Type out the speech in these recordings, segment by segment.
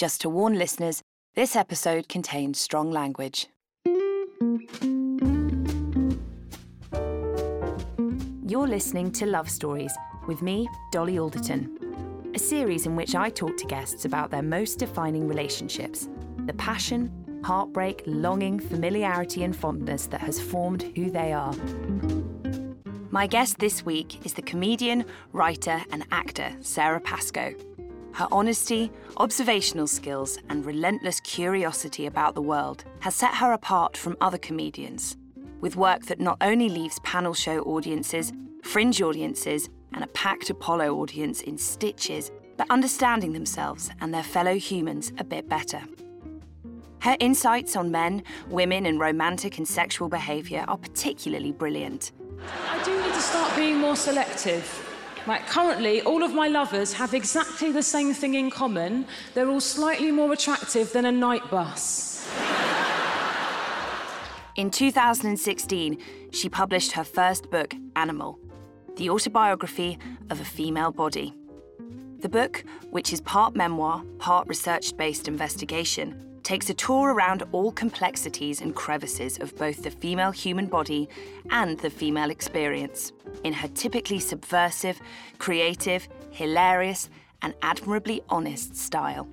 Just to warn listeners, this episode contains strong language. You're listening to Love Stories with me, Dolly Alderton, a series in which I talk to guests about their most defining relationships, the passion, heartbreak, longing, familiarity, and fondness that has formed who they are. My guest this week is the comedian, writer, and actor Sara Pascoe. Her honesty, observational skills, and relentless curiosity about the world has set her apart from other comedians, with work that not only leaves panel show audiences, fringe audiences, and a packed Apollo audience in stitches, but understanding themselves and their fellow humans a bit better. Her insights on men, women, and romantic and sexual behaviour are particularly brilliant. I do need to start being more selective. Like currently, all of my lovers have exactly the same thing in common. They're all slightly more attractive than a night bus. In 2016, she published her first book, Animal, the autobiography of a female body. The book, which is part memoir, part research based investigation, takes a tour around all complexities and crevices of both the female human body and the female experience in her typically subversive, creative, hilarious, and admirably honest style.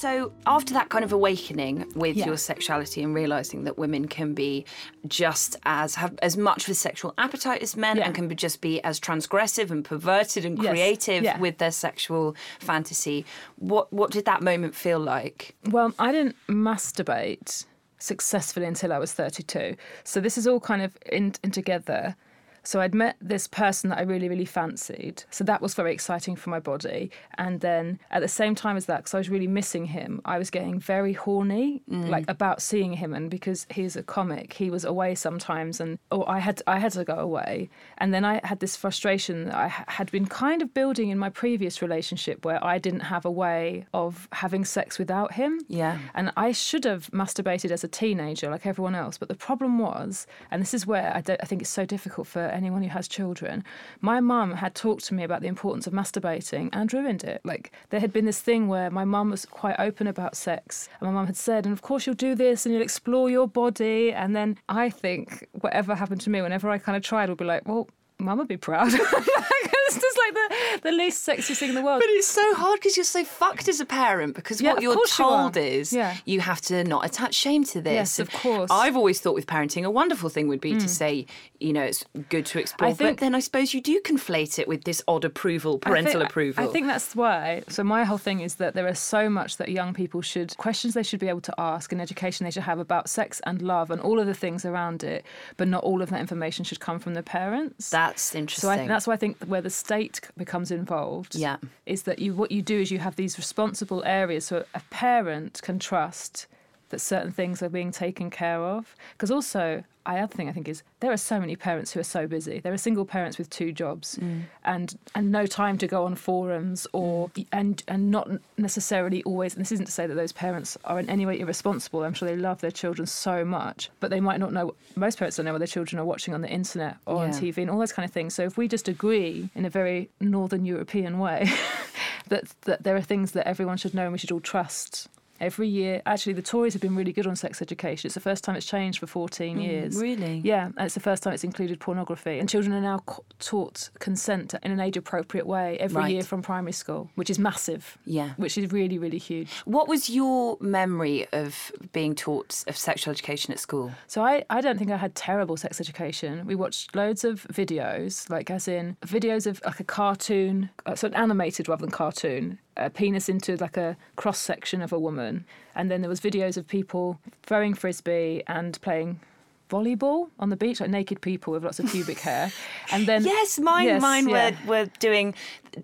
So, after that kind of awakening with Yeah. your sexuality and realizing that women can be just as have as much of a sexual appetite as men Yeah. and can be, just be as transgressive and perverted and Yes. creative Yeah. with their sexual fantasy, what what did that moment feel like? Well, I didn't masturbate successfully until I was 32. So this is all kind of in, in together. So I'd met this person that I really, really fancied. So that was very exciting for my body. And then at the same time as that, because I was really missing him, I was getting very horny, mm. like about seeing him. And because he's a comic, he was away sometimes, and or I had I had to go away. And then I had this frustration that I had been kind of building in my previous relationship, where I didn't have a way of having sex without him. Yeah. And I should have masturbated as a teenager like everyone else. But the problem was, and this is where I, don't, I think it's so difficult for anyone who has children, my mum had talked to me about the importance of masturbating and ruined it. Like there had been this thing where my mum was quite open about sex. And my mum had said, and of course you'll do this and you'll explore your body. And then I think whatever happened to me, whenever I kind of tried, would be like, well, Mum would be proud. it's just like the, the least sexy thing in the world. But it's so hard because you're so fucked as a parent because Yeah, what you're course you told is Yeah. you have to not attach shame to this. Yes, of course. I've always thought with parenting a wonderful thing would be to mm. say, you know, it's good to explore. I think- but then I suppose you do conflate it with this odd approval, I parental think- approval. I think that's why. So my whole thing is that there is so much that young people should questions they should be able to ask and education they should have about sex and love and all of the things around it, but not all of that information should come from the parents. that's interesting. so I, that's why I think where the state becomes involved Yeah. is that you what you do is you have these responsible areas so a parent can trust that certain things are being taken care of because also I other thing I think is there are so many parents who are so busy. There are single parents with two jobs mm. and and no time to go on forums or mm. and and not necessarily always. And this isn't to say that those parents are in any way irresponsible. I'm sure they love their children so much, but they might not know. Most parents don't know what their children are watching on the internet or on TV and all those kind of things. So if we just agree in a very northern European way that that there are things that everyone should know and we should all trust. Every year, actually, the Tories have been really good on sex education. It's the first time it's changed for 14 years. really? Yeah, and it's the first time it's included pornography. And children are now taught consent in an age appropriate way every Right. year from primary school, which is massive. Yeah. Which is really, really huge. What was your memory of being taught of sexual education at school? So I, I don't think I had terrible sex education. We watched loads of videos, like as in videos of like a cartoon, uh, so animated rather than cartoon, a penis into like a cross section of a woman, and then there was videos of people throwing frisbee and playing volleyball on the beach, like naked people with lots of pubic hair, and then Yes, mine Yes, mine yeah. were, were doing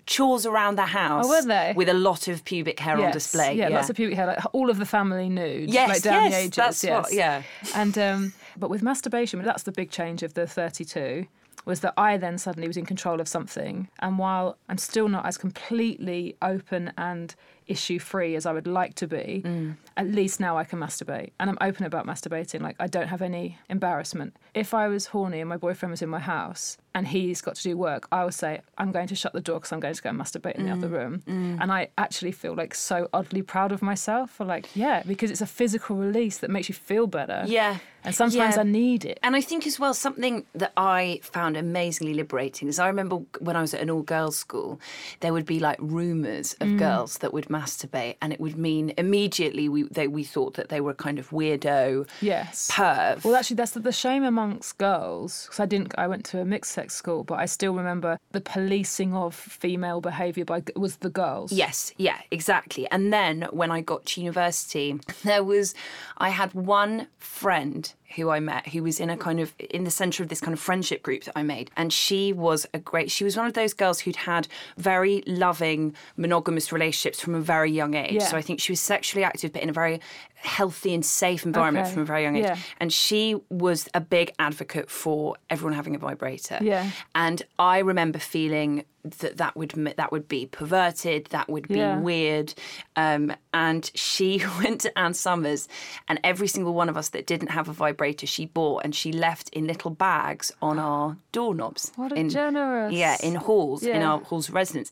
chores around the house. Oh, were they? With a lot of pubic hair on display. Yeah, lots of pubic hair, like all of the family nude, Yes, like down the yes, ages. that's yes. what- yeah. And um, but with masturbation, that's the big change of the 32. Was that I then suddenly was in control of something, and while I'm still not as completely open and issue free as I would like to be, Mm. at least now I can masturbate, and I'm open about masturbating. Like I don't have any embarrassment. If I was horny and my boyfriend was in my house and he's got to do work, I would say, I'm going to shut the door because I'm going to go and masturbate in the other room. And I actually feel like so oddly proud of myself for like, yeah, because it's a physical release that makes you feel better. Yeah. And sometimes Yeah. I need it. And I think as well, something that I found amazingly liberating is I remember when I was at an all girls school, there would be like rumours of Mm. girls that would masturbate, and it would mean immediately we they, we thought that they were kind of weirdo, Yes. perv. Well, actually, that's the, the shame amongst girls. Because I didn't, I went to a mixed sex school, but I still remember the policing of female behaviour by was the girls. Yes, yeah, exactly. And then when I got to university, there was, I had one friend who I met who was in a mm. kind of, in the centre of this kind of friendship group that I made. And she was a great, she was one of those girls who'd had very loving, monogamous relationships from a very young age. Yeah. So I think she was sexually active, but in a very healthy and safe environment Okay. from a very young age. Yeah. And she was a big advocate for everyone having a vibrator. Yeah. And I remember feeling that that would that would be perverted, that would be Yeah. weird. Um, and she went to Ann Summers, and every single one of us that didn't have a vibrator, she bought and she left in little bags on our doorknobs. What a in, generous. Yeah, in halls, in our halls of residence.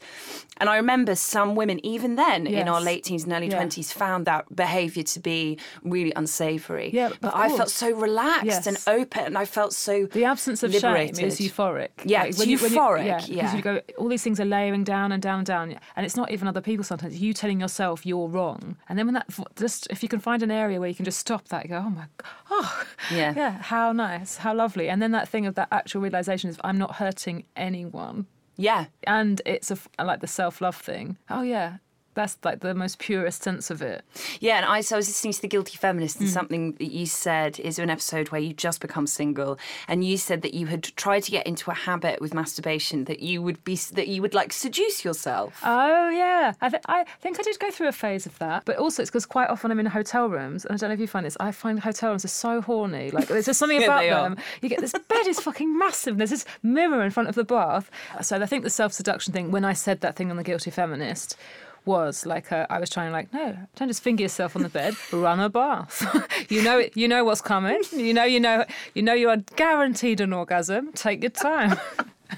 And I remember some women, even then in our late teens and early Yeah. twenties, found that behaviour to be really unsavoury. Yeah, but I felt so relaxed and open, and I felt so The absence of liberated. shame is euphoric. Yeah, it's euphoric, yeah, because yeah. you go, all these things are layering down and down and down, and it's not even other people. Sometimes you telling yourself you're wrong, and then when that just if you can find an area where you can just stop that, you go, oh my, god, oh, Yeah. yeah, how nice, how lovely, and then that thing of that actual realization is I'm not hurting anyone, Yeah. and it's a like the self love thing. Oh yeah. That's like the most purest sense of it. Yeah, and I, so I was listening to The Guilty Feminist, Mm. and something that you said is an episode where you just become single, and you said that you had tried to get into a habit with masturbation that you would be that you would like seduce yourself. Oh yeah, I, th- I think I did go through a phase of that, but also it's because quite often I'm in hotel rooms, and I don't know if you find this. I find hotel rooms are so horny. Like there's just something Yeah, about they are. them. You get this bed is fucking massive. and There's this mirror in front of the bath. So I think the self seduction thing. When I said that thing on the guilty feminist. Was like a, I was trying to like no, don't just finger yourself on the bed. Run a bath. you know. You know what's coming. You know you know you know you are guaranteed an orgasm. Take your time.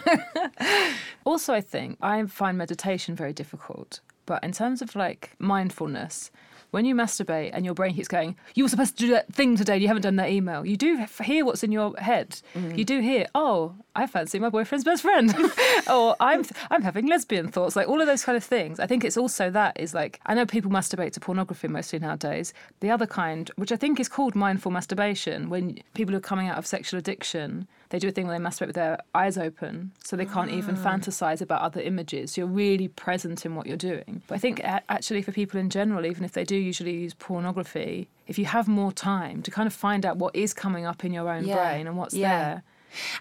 Also, I think I find meditation very difficult. But in terms of like mindfulness, when you masturbate and your brain keeps going, you were supposed to do that thing today, and you haven't done that email. You do hear what's in your head. Mm. You do hear, oh, I fancy my boyfriend's best friend, or I'm I'm having lesbian thoughts. Like all of those kind of things. I think it's also that is like I know people masturbate to pornography mostly nowadays. The other kind, which I think is called mindful masturbation, when people are coming out of sexual addiction, they do a thing where they masturbate with their eyes open, so they can't even ah. fantasize about other images. You're really present in what you're doing. But I think a- actually for people in general, even if they do usually use pornography, if you have more time to kind of find out what is coming up in your own Yeah. brain and what's Yeah. there.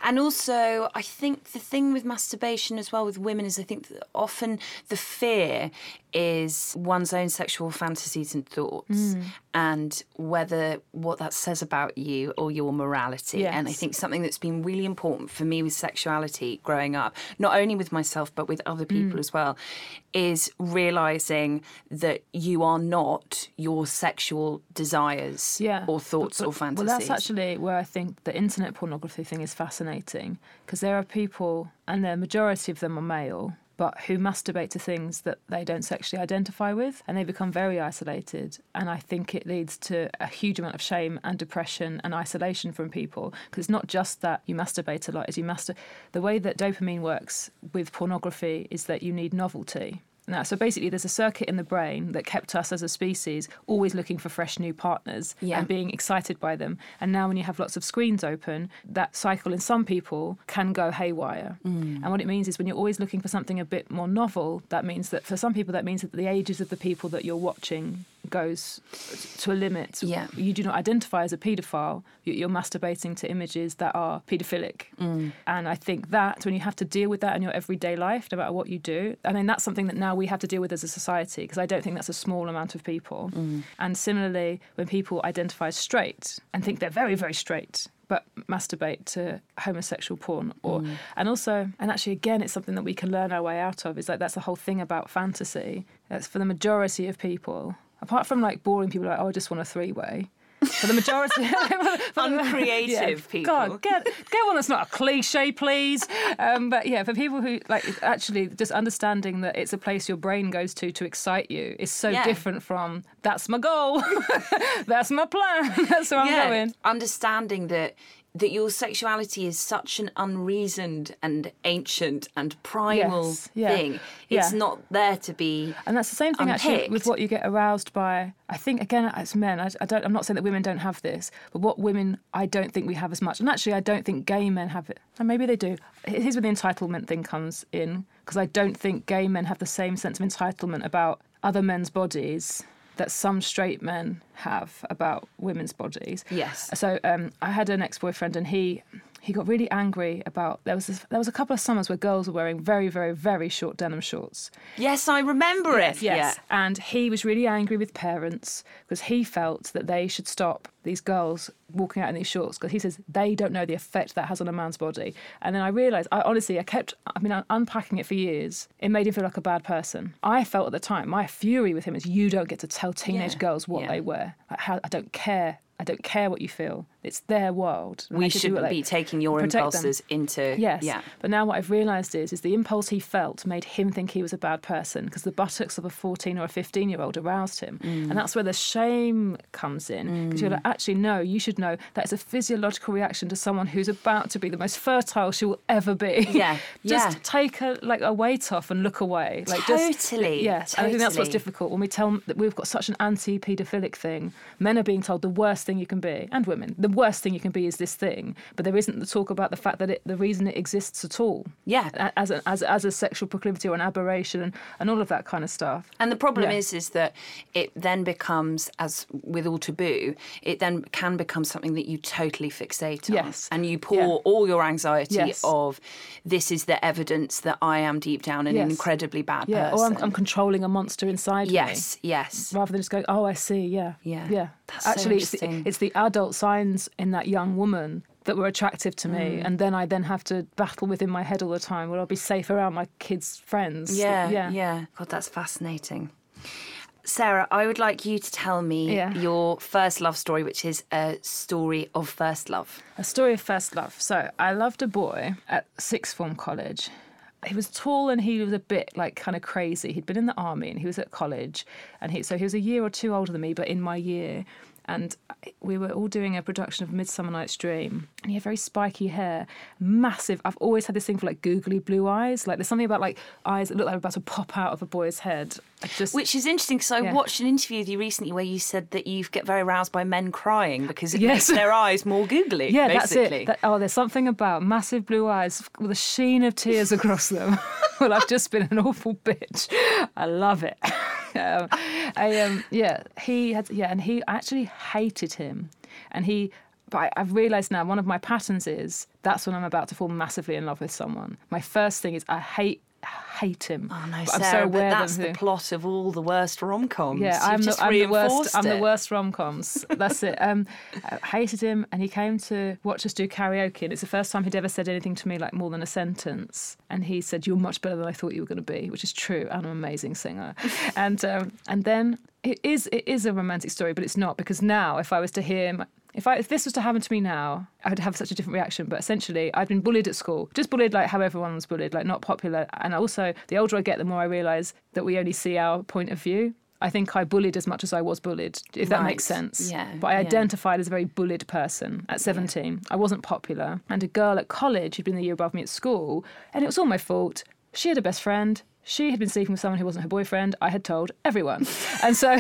And also, I think the thing with masturbation as well with women is I think that often the fear is one's own sexual fantasies and thoughts mm. and whether what that says about you or your morality. And I think something that's been really important for me with sexuality growing up, not only with myself but with other people mm. as well, is realizing that you are not your sexual desires yeah. or thoughts But- or fantasies. Well, that's actually where I think the internet pornography thing is fascinating because there are people, and the majority of them are male, but who masturbate to things that they don't sexually identify with, and they become very isolated. And I think it leads to a huge amount of shame and depression and isolation from people because it's not just that you masturbate a lot; is you master. The way that dopamine works with pornography is that you need novelty. Now, so basically, there's a circuit in the brain that kept us as a species always looking for fresh new partners Yeah. and being excited by them. And now, when you have lots of screens open, that cycle in some people can go haywire. Mm. And what it means is when you're always looking for something a bit more novel, that means that for some people, that means that the ages of the people that you're watching goes to a limit. Yeah. You do not identify as a paedophile. You- You're masturbating to images that are paedophilic. Mm. And I think that when you have to deal with that in your everyday life, no matter what you do, I mean, that's something that now we have to deal with as a society because I don't think that's a small amount of people. Mm. And similarly, when people identify as straight and think they're very, very straight, but masturbate to homosexual porn or mm. and also and actually again it's something that we can learn our way out of is like that's the whole thing about fantasy that's for the majority of people apart from like boring people like oh i just want a three-way for the majority, for Uncreative people. God, get get one that's not a cliche, please. Um, but yeah, for people who like actually just understanding that it's a place your brain goes to to excite you is so Yeah. different from that's my goal, that's my plan, that's where I'm going. Understanding that that your sexuality is such an unreasoned and ancient and primal Yes, yeah, thing. It's yeah. not there to be. And that's the same thing actually with what you get aroused by. I think again as men, I, I don't. I'm not saying that women don't have this, but what women I don't think we have as much. And actually, I don't think gay men have it. And maybe they do. Here's where the entitlement thing comes in because I don't think gay men have the same sense of entitlement about other men's bodies that some straight men have about women's bodies. Yes. So um, I had an ex-boyfriend, and he he got really angry about there was this, there was a couple of summers where girls were wearing very very very short denim shorts. Yes, I remember it. Yes. And he was really angry with parents because he felt that they should stop these girls walking out in these shorts because he says they don't know the effect that has on a man's body. And then I realised, I honestly, I kept, I mean, unpacking it for years. It made him feel like a bad person. I felt at the time, my fury with him is you don't get to tell teenage Yeah. girls what Yeah. they wear. Like, how, I don't care. I don't care what you feel. It's their world. We they can do what shouldn't be taking your protect them. impulses into. Yes. Yeah. But now what I've realised is, is the impulse he felt made him think he was a bad person because the buttocks of a 14 or a 15 year old aroused him. Mm. And that's where the shame comes in because you're like, actually, no, you should know that it's a physiological reaction to someone who's about to be the most fertile she will ever be. Yeah, just yeah. take a like a weight off and look away. Like just- Totally, yes. And I think that's what's difficult when we tell that we've got such an anti-paedophilic thing. Men are being told the worst thing you can be, and women, the worst thing you can be is this thing. But there isn't the talk about the fact that it, the reason it exists at all. Yeah. As a, as, as a sexual proclivity or an aberration and, and all of that kind of stuff. And the problem Yeah. is, is that it then becomes, as with all taboo, it then can become something that you totally fixate on, Yes. and you pour Yeah. all your anxiety Yes. of, this is the evidence that I am deep down an Yes. incredibly bad Yeah. person. Or I'm, I'm controlling a monster inside me. yes, yes, rather than just going, oh, I see, yeah, Yeah. yeah. That's so Actually, it's the, it's the adult signs in that young woman that were attractive to Mm. me, and then I then have to battle within my head all the time. Where I'll be safe around my kids' friends. yeah, yeah, yeah, God, that's fascinating. Sara, I would like you to tell me Yeah. your first love story, which is a story of first love. A story of first love. So I loved a boy at sixth form college. He was tall and he was a bit like kind of crazy. He'd been in the army and he was at college, and he so he was a year or two older than me, but in my year. And we were all doing a production of Midsummer Night's Dream, and he had very spiky hair, massive. I've always had this thing for like googly blue eyes. Like there's something about like eyes that look like they're about to pop out of a boy's head. Just Which is interesting because I Yeah. watched an interview with you recently where you said that you get very aroused by men crying because it Yes. makes their eyes more googly. Yeah, basically. that's it. That- oh, there's something about massive blue eyes with a sheen of tears across them. well, I've just been an awful bitch. I love it. um, I um, yeah, he had yeah, and he actually hated him, and he. But I, I've realised now one of my patterns is that's when I'm about to fall massively in love with someone. My first thing is I hate hate him. Oh no, but I'm Sara, so but that's the plot of all the worst rom coms. yeah, I'm the, I'm the worst. reinforced I'm the worst rom coms. That's it. Um, I hated him, and he came to watch us do karaoke, and it's the first time he'd ever said anything to me like more than a sentence. And he said, "You're much better than I thought you were going to be," which is true. I'm an amazing singer. and um, and then it is it is a romantic story, but it's not because now if I was to hear. My, if, I, if this was to happen to me now, I would have such a different reaction. But essentially, I'd been bullied at school, just bullied like how everyone was bullied, like not popular. And also, the older I get, the more I realise that we only see our point of view. I think I bullied as much as I was bullied, if that makes sense. Yeah, But I yeah. identified as a very bullied person at 17. I wasn't popular. And a girl at college who'd been the year above me at school, and it was all my fault. She had a best friend. She had been sleeping with someone who wasn't her boyfriend. I had told everyone. and so.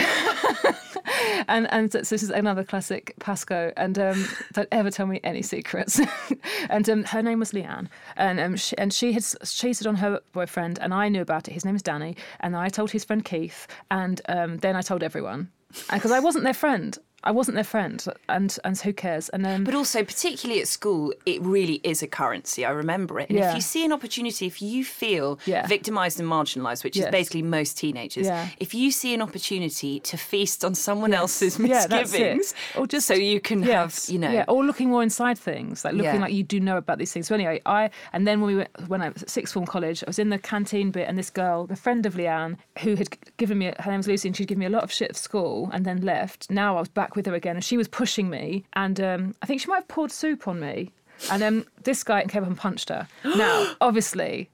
and and so this is another classic Pascoe. And um, don't ever tell me any secrets. and um, her name was Leanne, and um, she, and she had cheated on her boyfriend, and I knew about it. His name is Danny, and I told his friend Keith, and um, then I told everyone because I wasn't their friend. I wasn't their friend, and and who cares? And um, But also, particularly at school, it really is a currency. I remember it. And Yeah. if you see an opportunity, if you feel Yeah. victimized and marginalized, which Yes. is basically most teenagers, Yeah. if you see an opportunity to feast on someone else's Yeah, that's it. misgivings, Or just- so you can yes, have, you know, yeah, or looking more inside things, like looking like you do know about these things. So anyway, I and then when we went when I was at sixth form college, I was in the canteen bit, and this girl, the friend of Leanne, who had given me her name was Lucy, and she'd given me a lot of shit at school, and then left. Now I was back back with her again, and she was pushing me, and um, I think she might have poured soup on me, and then this guy came up and punched her. now, obviously.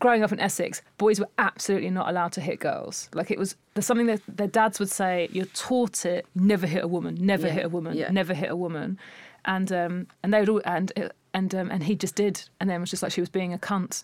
Growing up in Essex, boys were absolutely not allowed to hit girls. Like it was there's something that their dads would say, "You're taught it. Never hit a woman. Never Yeah, hit a woman. yeah. Never hit a woman." And um, and they would all and and um, and he just did, and then it was just like she was being a cunt.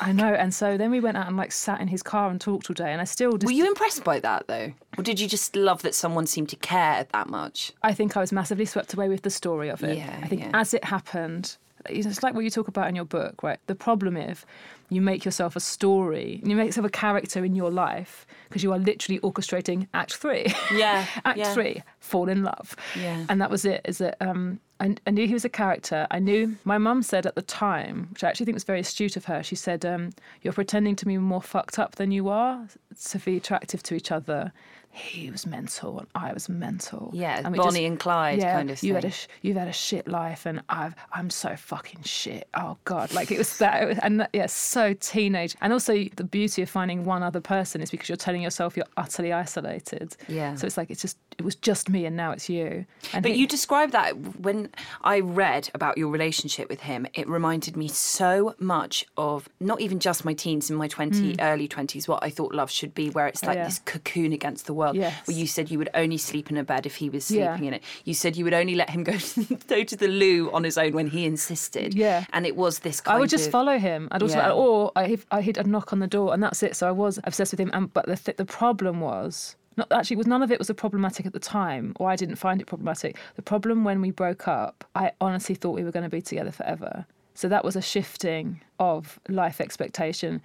I know. And so then we went out and like sat in his car and talked all day, and I still just Were you impressed by that though? Or did you just love that someone seemed to care that much? I think I was massively swept away with the story of it. Yeah, I think yeah. as it happened, it's like what you talk about in your book, right? The problem is you make yourself a story, you make yourself a character in your life because you are literally orchestrating Act Three. Yeah, Act yeah. Three, fall in love. Yeah. And that was it. Is that um, I, I knew he was a character. I knew my mum said at the time, which I actually think was very astute of her. She said, um, "You're pretending to be more fucked up than you are to be attractive to each other." He was mental and I was mental. Yeah, And Bonnie and Clyde yeah, kind of You had a thing. you've had a shit life, and I've I'm so fucking shit. Oh god, like it was that, it was, and that, yeah, so teenage. And also the beauty of finding one other person is because you're telling yourself you're utterly isolated. Yeah. So it's like it's just it was just me, and now it's you. And But he- you described that when I read about your relationship with him, it reminded me so much of not even just my teens in my 20, early 20s, what I thought love should be, where it's like Mm. Oh, yeah. this cocoon against the world. Yes. Where you said you would only sleep in a bed if he was Yeah. sleeping in it. You said you would only let him go to, go to the loo on his own when he insisted. Yeah. And it was this kind I would just of- follow him. I'd also, Yeah. or I, I he'd I'd knock on the door, and that's it. So I was obsessed with him. And but the th- the problem was not actually was none of it was a problematic at the time, or I didn't find it problematic. The problem when we broke up, I honestly thought we were going to be together forever. So that was a shifting of life expectation.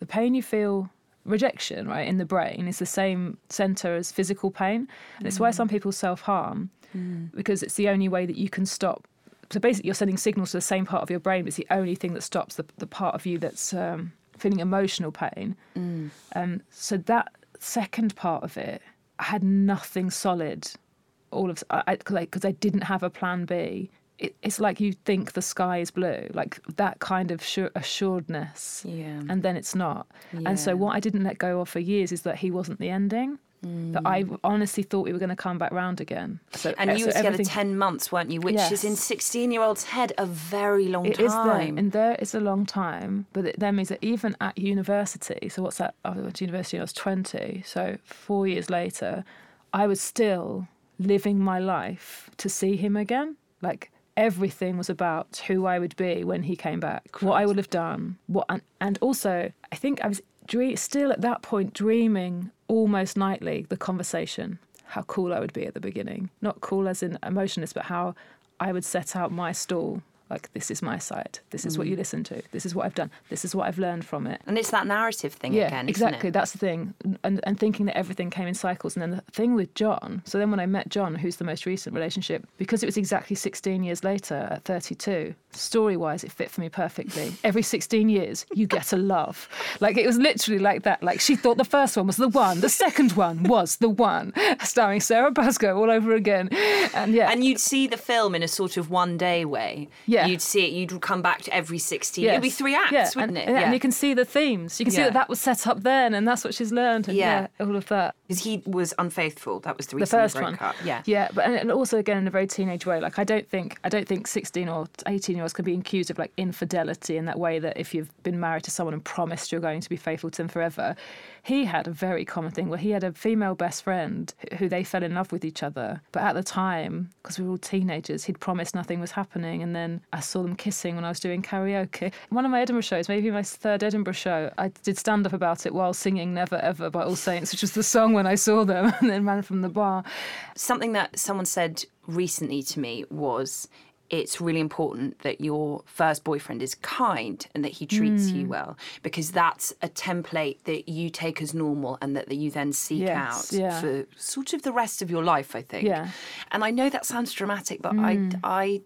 The pain you feel. Rejection, right, in the brain is the same center as physical pain. And it's why some people self harm because it's the only way that you can stop so basically you're sending signals to the same part of your brain but it's the only thing that stops the, the part of you that's um, feeling emotional pain. Um, so that second part of it i had nothing solid all of because I, 'cause I, 'cause I didn't have a plan b it, it's like you think the sky is blue like that kind of sure, assuredness Yeah. and then it's not and so what i didn't let go of for years is that he wasn't the ending that i mm. honestly thought we were going to come back round again so And you so were together everything- 10 months, weren't you? Which is in 16 year old's head a very long It time. is there, and there is a long time, but it then means that even at university, so what's that? I went to university when I was 20, so four years later, I was still living my life to see him again. Like everything was about who I would be when he came back, what I would have done, what, and, and also I think I was dre- still at that point dreaming almost nightly the conversation, how cool I would be at the beginning, not cool as in emotionless, but how I would set out my stall. Like, this is my side. This is what mm. you listen to. This is what I've done. This is what I've learned from it. And it's that narrative thing Yeah, again, isn't exactly. That's the thing. And, and thinking that everything came in cycles. And then the thing with John, so then when I met John, who's the most recent relationship, because it was exactly 16 years later at 32, story wise, it fit for me perfectly. Every 16 years, you get a love. Like, it was literally like that. Like, she thought the first one was the one, the second one was the one, starring Sara Pascoe all over again. And yeah. And you'd see the film in a sort of one day way. Yeah. You'd see it, you'd come back to every 16. It'd be three acts, yeah. wouldn't and, it? yeah, And you can see the themes. You can see that that was set up then, and that's what she's learned. And Yeah. yeah, all of that. Because he was unfaithful. That was the the reason first one up. Yeah. yeah but and, also again in a very teenage way like i don't think i don't think 16 or 18 year olds can be accused of like infidelity in that way that if you've been married to someone and promised you're going to be faithful to them forever he had a very common thing where he had a female best friend who- who they fell in love with each other but at the time because we were all teenagers he'd promised nothing was happening and then i saw them kissing when i was doing karaoke one of my edinburgh shows maybe my third edinburgh show i did stand up about it while singing never ever by all saints which was the song when i saw them and then ran from the bar Something that someone said recently to me was it's really important that your first boyfriend is kind and that he treats Hmm. you well because that's a template that you take as normal and that, that you then seek Yes, out yeah. for sort of the rest of your life, I think. Yeah. And I know that sounds dramatic, but Hmm. I, I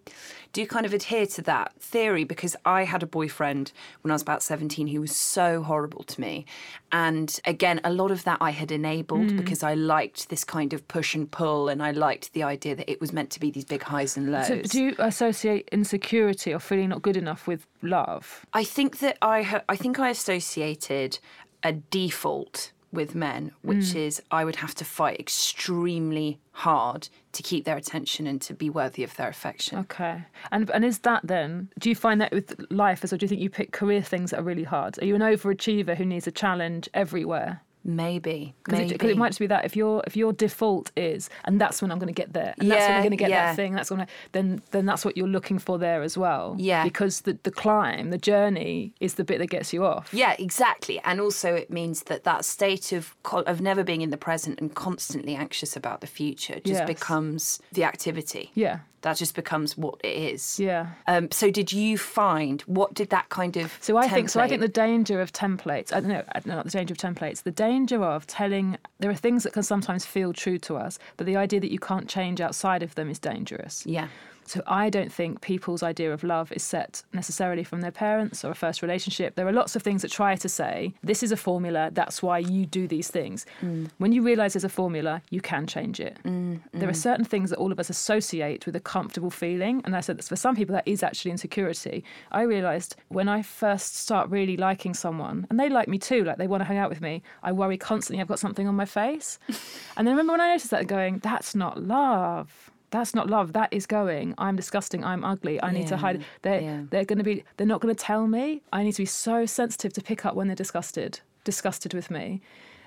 do kind of adhere to that theory because I had a boyfriend when I was about 17 who was so horrible to me. And again, a lot of that I had enabled Hmm. because I liked this kind of push and pull and I liked the idea that it was meant to be these big highs and lows. So do you associate insecurity or feeling not good enough with love? I think that I ha- I think I associated a default with men, which mm. is I would have to fight extremely hard to keep their attention and to be worthy of their affection. Okay. And and is that then? Do you find that with life as well? Do you think you pick career things that are really hard? Are you an overachiever who needs a challenge everywhere? Maybe, Because maybe. it, it might just be that if your if your default is, and that's when I'm going to get there, and that's when I'm going to get yeah. that thing, that's when I, then then that's what you're looking for there as well. Yeah. Because the the climb, the journey, is the bit that gets you off. Yeah, exactly. And also, it means that that state of of never being in the present and constantly anxious about the future just Yes. becomes the activity. Yeah. That just becomes what it is. Yeah. Um, so, did you find what did that kind of? So I think so. I think the danger of templates. I don't know. I don't know, Not the danger of templates. The danger of telling. There are things that can sometimes feel true to us, but the idea that you can't change outside of them is dangerous. Yeah. So I don't think people's idea of love is set necessarily from their parents or a first relationship. There are lots of things that try to say this is a formula. That's why you do these things. Mm. When you realise there's a formula, you can change it. Mm, mm. There are certain things that all of us associate with a comfortable feeling, and I said that for some people that is actually insecurity. I realised when I first start really liking someone, and they like me too, like they want to hang out with me. I worry constantly I've got something on my face, and then remember when I noticed that, going, that's not love that's not love. That is going. I'm disgusting. I'm ugly. I need to hide. They're yeah. they're going to be. They're not going to tell me. I need to be so sensitive to pick up when they're disgusted, disgusted with me,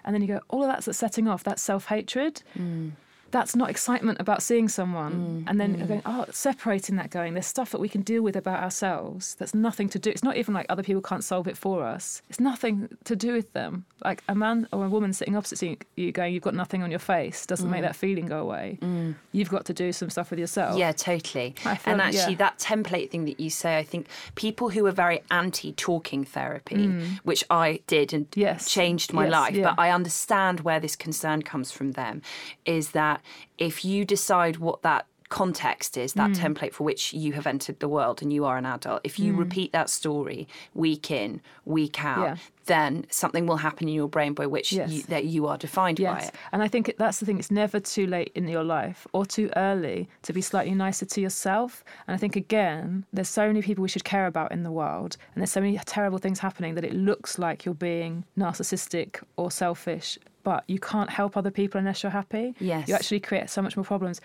and then you go. All of that's setting off. That's self hatred. Mm. That's not excitement about seeing someone. and then you're going, oh, separating that, going. There's stuff that we can deal with about ourselves. That's nothing to do. It's not even like other people can't solve it for us. It's nothing to do with them. Like a man or a woman sitting opposite you, going, you've got nothing on your face, doesn't Mm. make that feeling go away. You've got to do some stuff with yourself. Yeah, totally. Feel- and actually, yeah. that template thing that you say, I think people who are very anti talking therapy, which I did and Mm. Yes. changed my Yes, life, yeah. but I understand where this concern comes from them, is that if you decide what that context is that Mm. template for which you have entered the world and you are an adult if you repeat that story week in week out Mm. Yeah. then something will happen in your brain by which Yes. you, that you are defined by Yes, it and I think that's the thing. It's never too late in your life or too early to be slightly nicer to yourself. And I think again, there's so many people we should care about in the world, and there's so many terrible things happening that it looks like you're being narcissistic or selfish. But you can't help other people unless you're happy. Yes. you actually create so much more problems.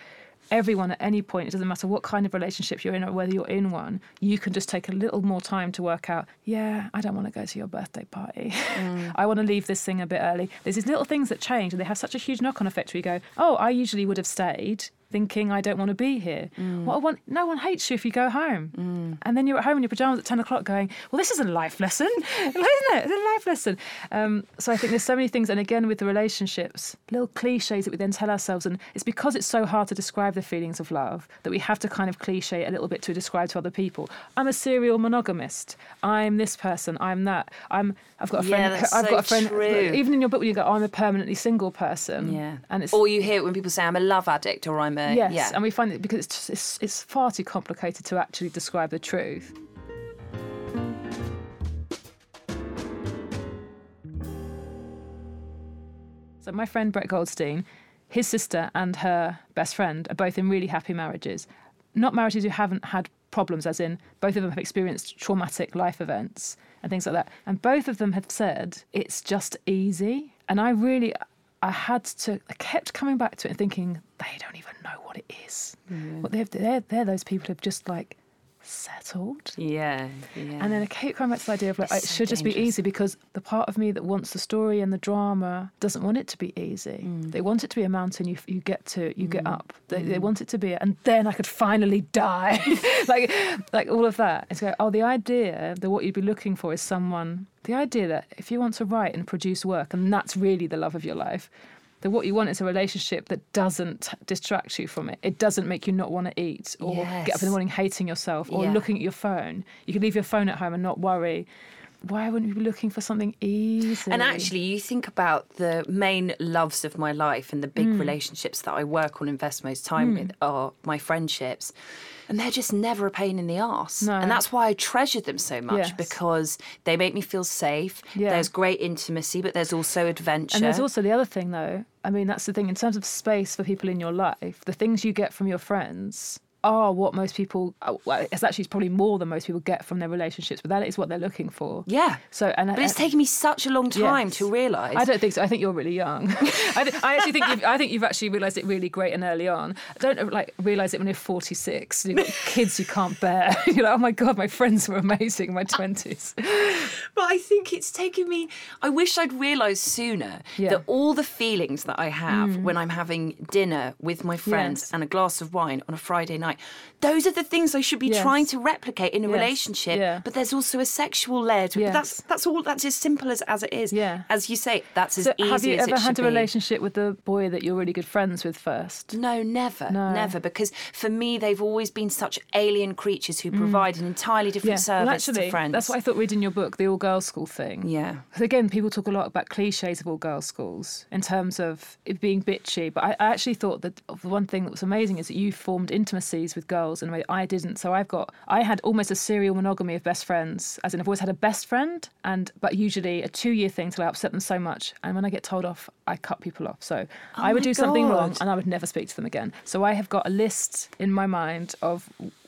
Everyone at any point, it doesn't matter what kind of relationship you're in or whether you're in one, you can just take a little more time to work out, yeah, I don't want to go to your birthday party. Mm. I want to leave this thing a bit early. There's these little things that change and they have such a huge knock on effect where you go, oh, I usually would have stayed thinking I don't want to be here. What I want, no one hates you if you go home. And then you're at home in your pajamas at 10 o'clock going, well, this is a life lesson, isn't it? It's a life lesson. Um, so I think there's so many things. And again, with the relationships, little cliches that we then tell ourselves. And it's because it's so hard to describe the feelings of love that we have to kind of cliche a little bit to describe to other people. I'm a serial monogamist. I'm this person. I'm that. I'm, I've got a Yeah, friend. that's I've so got a friend. true. Even in your book, when you go, I'm a permanently single person. yeah And it's or you hear it when people say i'm a love addict or i'm Yes, yeah and we find it because it's, it's it's far too complicated to actually describe the truth. So my friend Brett Goldstein, his sister and her best friend are both in really happy marriages. Not marriages who haven't had problems, as in both of them have experienced traumatic life events and things like that. And both of them have said it's just easy. And I really, I had to, I kept coming back to it and thinking they don't even know what it is. What they've, they're, they're those people who've just like settled. yeah yeah And then I keep coming back to the idea of like, It's it so should just be easy because the part of me that wants the story and the drama doesn't want it to be easy. Mm. They want it to be a mountain you you get to, you get up. They, they want it to be, and then I could finally die, like like all of that. It's like, oh, the idea that what you'd be looking for is someone. The idea that if you want to write and produce work, and that's really the love of your life. That what you want is a relationship that doesn't distract you from it. It doesn't make you not want to eat or get up in the morning hating yourself or Yeah. looking at your phone. You can leave your phone at home and not worry. Why wouldn't you be looking for something easy? And actually, you think about the main loves of my life and the big Mm. relationships that I work on, invest most time with, are my friendships. And they're just never a pain in the arse. No. And that's why I treasure them so much Yes. because they make me feel safe. Yeah. There's great intimacy, but there's also adventure. And there's also the other thing, though. I mean, that's the thing in terms of space for people in your life. The things you get from your friends are what most people. uh, Well, it's actually probably more than most people get from their relationships, but that is what they're looking for. Yeah. So and But it's taken me such a long time Yes. to realise. I don't think so. I think you're really young. I, th- I actually think you've, I think you've actually realised it really great and early on. Don't like realise it when you're 46. You've got kids you can't bear. You're like, oh my god, my friends were amazing in my 20s. But I think it's taken me. I wish I'd realised sooner Yeah. Mm. that all the feelings that I have when I'm having dinner with my friends Yes. and a glass of wine on a Friday night, those are the things I should be Yes. trying to replicate in a Yes. relationship. Yeah. But there's also a sexual layer to it. That's that's all. That's as simple as as it is. Yeah. As you say, that's as So easy have you as ever it had a be. relationship with the boy that you're really good friends with first? No, never, No. never. Because for me, they've always been such alien creatures who provide an entirely different service well, actually, to friends. that's what I thought reading your book, the all girls school thing. Yeah. 'Cause again, people talk a lot about cliches of all girls schools in terms of it being bitchy, but I, I actually thought that the one thing that was amazing is that you formed intimacies with girls in a way I didn't. So I've got, I had almost a serial monogamy of best friends, as in I've always had a best friend, and but usually a two-year thing till I upset them so much, and when I get told off, I cut people off. So oh I would Oh do something wrong, and I would never speak to them again. So I have got a list in my mind of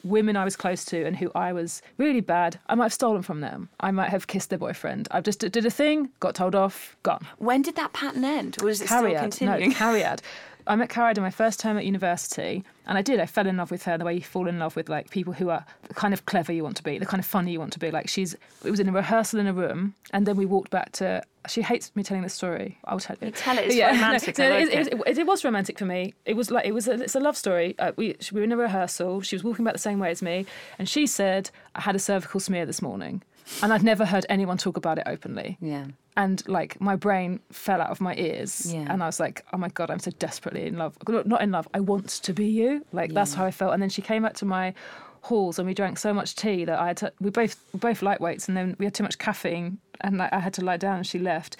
women I was close to and who I was really bad. I might have stolen from them. I might have kissed their boyfriend. I've just did a thing, got told off, gone. When did that pattern end, or is it still Cariad, continuing? no, Cariad. I met Cariad in my first term at university, and I did. I fell in love with her the way you fall in love with like people who are the kind of clever you want to be, the kind of funny you want to be. Like she's, it was in a rehearsal in a room, and then we walked back to. She hates me telling this story. I'll tell you. tell it, it's no, romantic, no, like it, it, it, it was romantic for me. It was like it was. A, it's a love story. Uh, we, we were in a rehearsal. She was walking back the same way as me, and she said, "I had a cervical smear this morning," and I'd never heard anyone talk about it openly Yeah. and like my brain fell out of my ears Yeah. and i was like oh my god i'm so desperately in love not in love i want to be you like that's how i felt and then she came up to my halls and we drank so much tea that i had to we both we both lightweights and then we had too much caffeine and like, i had to lie down and she left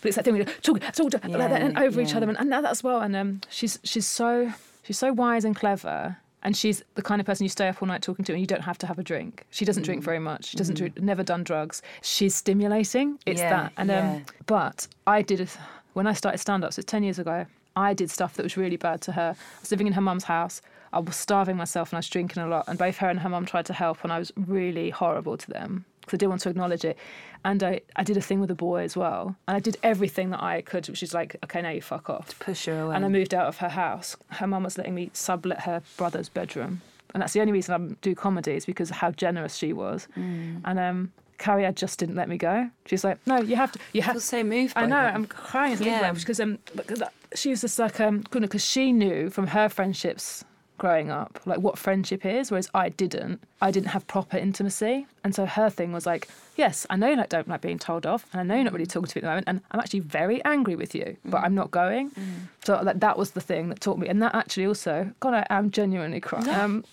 but it's that thing we talk, talk like that and Yeah, over each other and, and that as well and um she's she's so she's so wise and clever and she's the kind of person you stay up all night talking to and you don't have to have a drink she doesn't Mm. drink very much she doesn't drink, never done drugs she's stimulating it's Yeah, that and yeah. um but I did, a- when I started stand ups, it's 10 years ago, I did stuff that was really bad to her. I was living in her mum's house. I was starving myself and I was drinking a lot. And both her and her mum tried to help, and I was really horrible to them because I didn't want to acknowledge it. And I, I did a thing with a boy as well. And I did everything that I could, which is like, okay, now you fuck off. To push her away. And I moved out of her house. Her mum was letting me sublet her brother's bedroom. And that's the only reason I do comedy is because of how generous she was. Mm. And um, Carrie just didn't let me go. She's like, no, you have to. You I have feel so move. I know. that. I'm crying Yeah. because um because she was just like um because she knew from her friendships growing up like what friendship is, whereas I didn't. I didn't have proper intimacy, and so her thing was like, yes, I know you like, don't like being told off, and I know you're not really mm. talking to me at the moment, and I'm actually very angry with you, but mm. I'm not going. Mm. So like, that was the thing that taught me, and that actually also, God, I am genuinely crying. Um,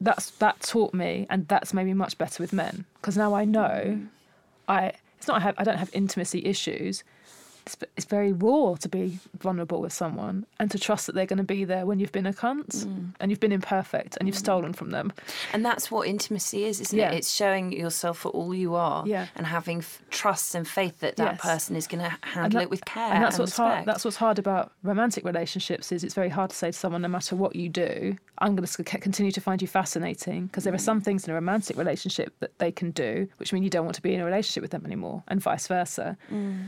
that's that taught me, and that's made me much better with men because now I know I it's not I have I don't have intimacy issues. It's, it's very raw to be vulnerable with someone and to trust that they're going to be there when you've been a cunt mm. and you've been imperfect and you've mm. stolen from them. And that's what intimacy is, isn't Yeah. it? It's showing yourself for all you are Yeah. and having f- trust and faith that that Yes. person is going to handle that- it with care. And that's what's hard. That's what's hard about romantic relationships is it's very hard to say to someone, no matter what you do, I'm going to continue to find you fascinating because there are mm. some things in a romantic relationship that they can do, which mean you don't want to be in a relationship with them anymore, and vice versa.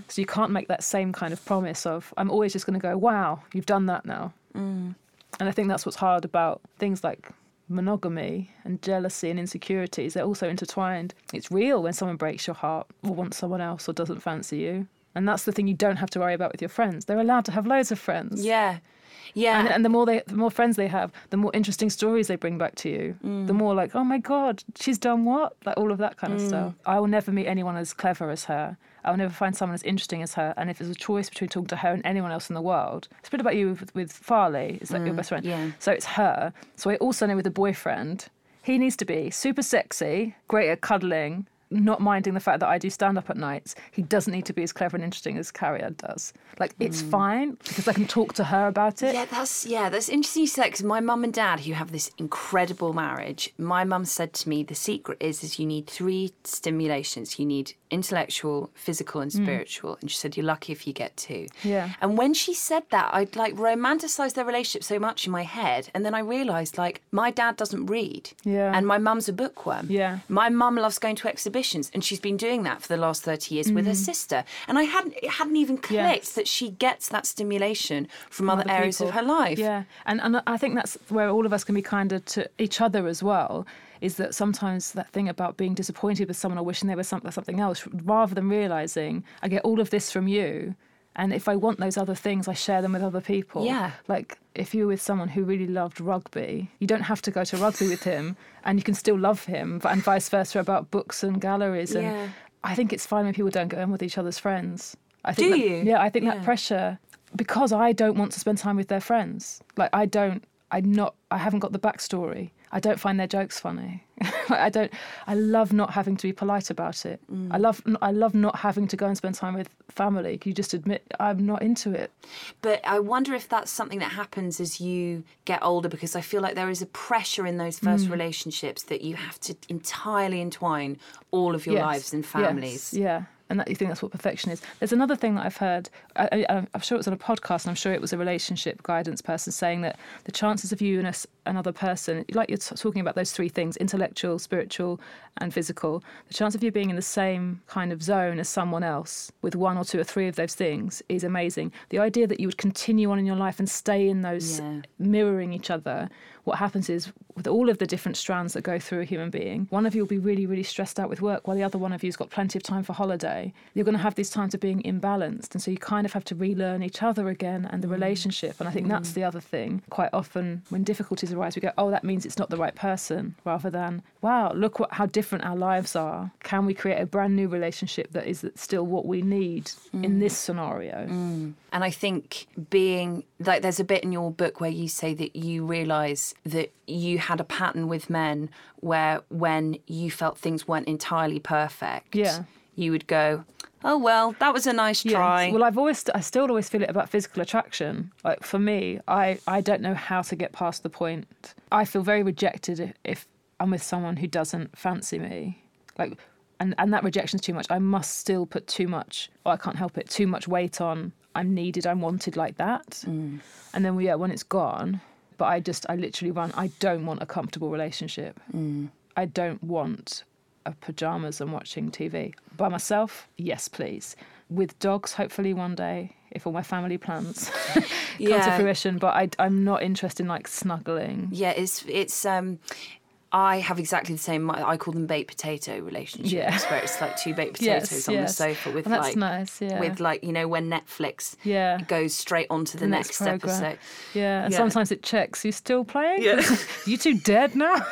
So you can't make that same kind of promise of I'm always just going to go, wow, you've done that now. Mm. And I think that's what's hard about things like monogamy and jealousy and insecurities. They're also intertwined. It's real when someone breaks your heart or wants someone else or doesn't fancy you. And that's the thing you don't have to worry about with your friends. They're allowed to have loads of friends. yeah. Yeah. And, and the more they, the more friends they have, the more interesting stories they bring back to you. Mm. The more like, oh my god, she's done what? Like all of that kind of mm. stuff. I will never meet anyone as clever as her. I will never find someone as interesting as her. And if there's a choice between talking to her and anyone else in the world, it's a bit about you with, with Farly. It's like your mm, best friend. yeah. So it's her. So I also know with a boyfriend, he needs to be super sexy, great at cuddling, not minding the fact that I do stand up at nights, he doesn't need to be as clever and interesting as Carrie does. Like it's mm. fine because I can talk to her about it. Yeah, that's yeah, that's interesting you say because my mum and dad, who have this incredible marriage, my mum said to me, the secret is is you need three stimulations. You need intellectual, physical, and spiritual. And she said you're lucky if you get two. Yeah. And when she said that, I'd like romanticized their relationship so much in my head, and then I realised like my dad doesn't read. Yeah. And my mum's a bookworm. Yeah. My mum loves going to exhibitions, and she's been doing that for the last thirty years with her sister. And I hadn't it hadn't even clicked Mm. Yes. that she gets that stimulation from other other areas of her life. Yeah, and and I think that's where all of us can be kinder to each other as well. Is that sometimes that thing about being disappointed with someone or wishing they were some, something else, rather than realizing I get all of this from you, and if I want those other things, I share them with other people. Yeah. like if you're with someone who really loved rugby, you don't have to go to rugby with him, and you can still love him, and vice versa about books and galleries. And Yeah. I think it's fine when people don't go in with each other's friends. I think Do that- you? Yeah, I think Yeah. that pressure because I don't want to spend time with their friends. Like I don't, I'm not, I haven't got the backstory. I don't find their jokes funny. I don't. I love not having to be polite about it. Mm. I love. I love not having to go and spend time with family. Can you just admit I'm not into it? But I wonder if that's something that happens as you get older because I feel like there is a pressure in those first Mm. relationships that you have to entirely entwine all of your Yes, lives and yes, families. yeah. And that, you think that's what perfection is. There's another thing that I've heard. I, I, I'm sure it was on a podcast, and I'm sure it was a relationship guidance person saying that the chances of you and a another person, like you're t- talking about those three things intellectual, spiritual, and physical, the chance of you being in the same kind of zone as someone else with one or two or three of those things is amazing. The idea that you would continue on in your life and stay in those Yeah. mirroring each other, what happens is with all of the different strands that go through a human being, one of you will be really, really stressed out with work while the other one of you's got plenty of time for holiday. You're going to have these times of being imbalanced. And so you kind of have to relearn each other again and the mm. relationship. And I think that's mm. the other thing. Quite often when difficulties we go, oh, that means it's not the right person, rather than, wow, look what, how different our lives are. Can we create a brand new relationship that is still what we need in hmm. this scenario? Hmm. And I think being like, there's a bit in your book where you say that you realise that you had a pattern with men where when you felt things weren't entirely perfect, Yeah. you would go, oh, well, that was a nice Yes. try. Well, I've always, I still always feel it about physical attraction. Like for me, I, I don't know how to get past the point. I feel very rejected if, if I'm with someone who doesn't fancy me. Like, and, and that rejection's too much. I must still put too much, or I can't help it, too much weight on I'm needed, I'm wanted like that. Mm. And then, yeah, when it's gone, but I just, I literally run, I don't want a comfortable relationship. Mm. I don't want a pajamas and watching TV. By myself, yes, please. With dogs, hopefully one day, if all my family plans come to Yeah. fruition. But I, I'm not interested in like snuggling. Yeah, it's it's um I have exactly the same I call them baked potato relationships Yeah. where it's like two baked potatoes Yes, on yes. the sofa with that's like nice, yeah. with like you know when Netflix Yeah. goes straight onto the, The next, next episode. Yeah, and Yeah. sometimes it checks. You still playing? Yeah. you two dead now?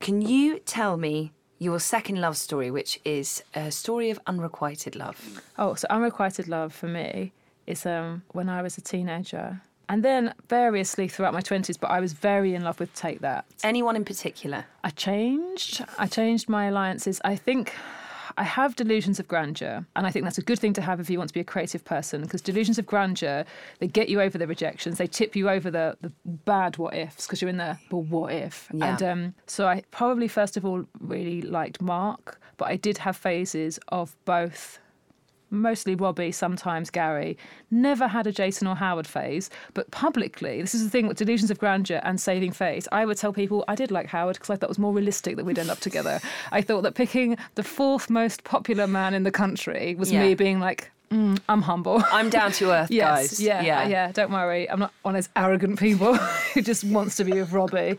Can you tell me your second love story, which is a story of unrequited love? Oh, so unrequited love for me is um, when I was a teenager. And then variously throughout my 20s, but I was very in love with Take That. Anyone in particular? I changed. I changed my alliances. I think I have delusions of grandeur, and I think that's a good thing to have if you want to be a creative person. Because delusions of grandeur, they get you over the rejections, they tip you over the, the bad what ifs because you're in the but what if. Yeah. And um, so I probably first of all really liked Mark, but I did have phases of both mostly Robbie, sometimes Gary. Never had a Jason or Howard phase, but publicly, this is the thing with Delusions of Grandeur and Saving Face. I would tell people I did like Howard because I thought it was more realistic that we'd end up together. I thought that picking the fourth most popular man in the country was Yeah. me being like, mm, I'm humble. I'm down to earth, Yes, guys. yeah, yeah. yeah, Don't worry, I'm not one of those arrogant people who just wants to be with Robbie.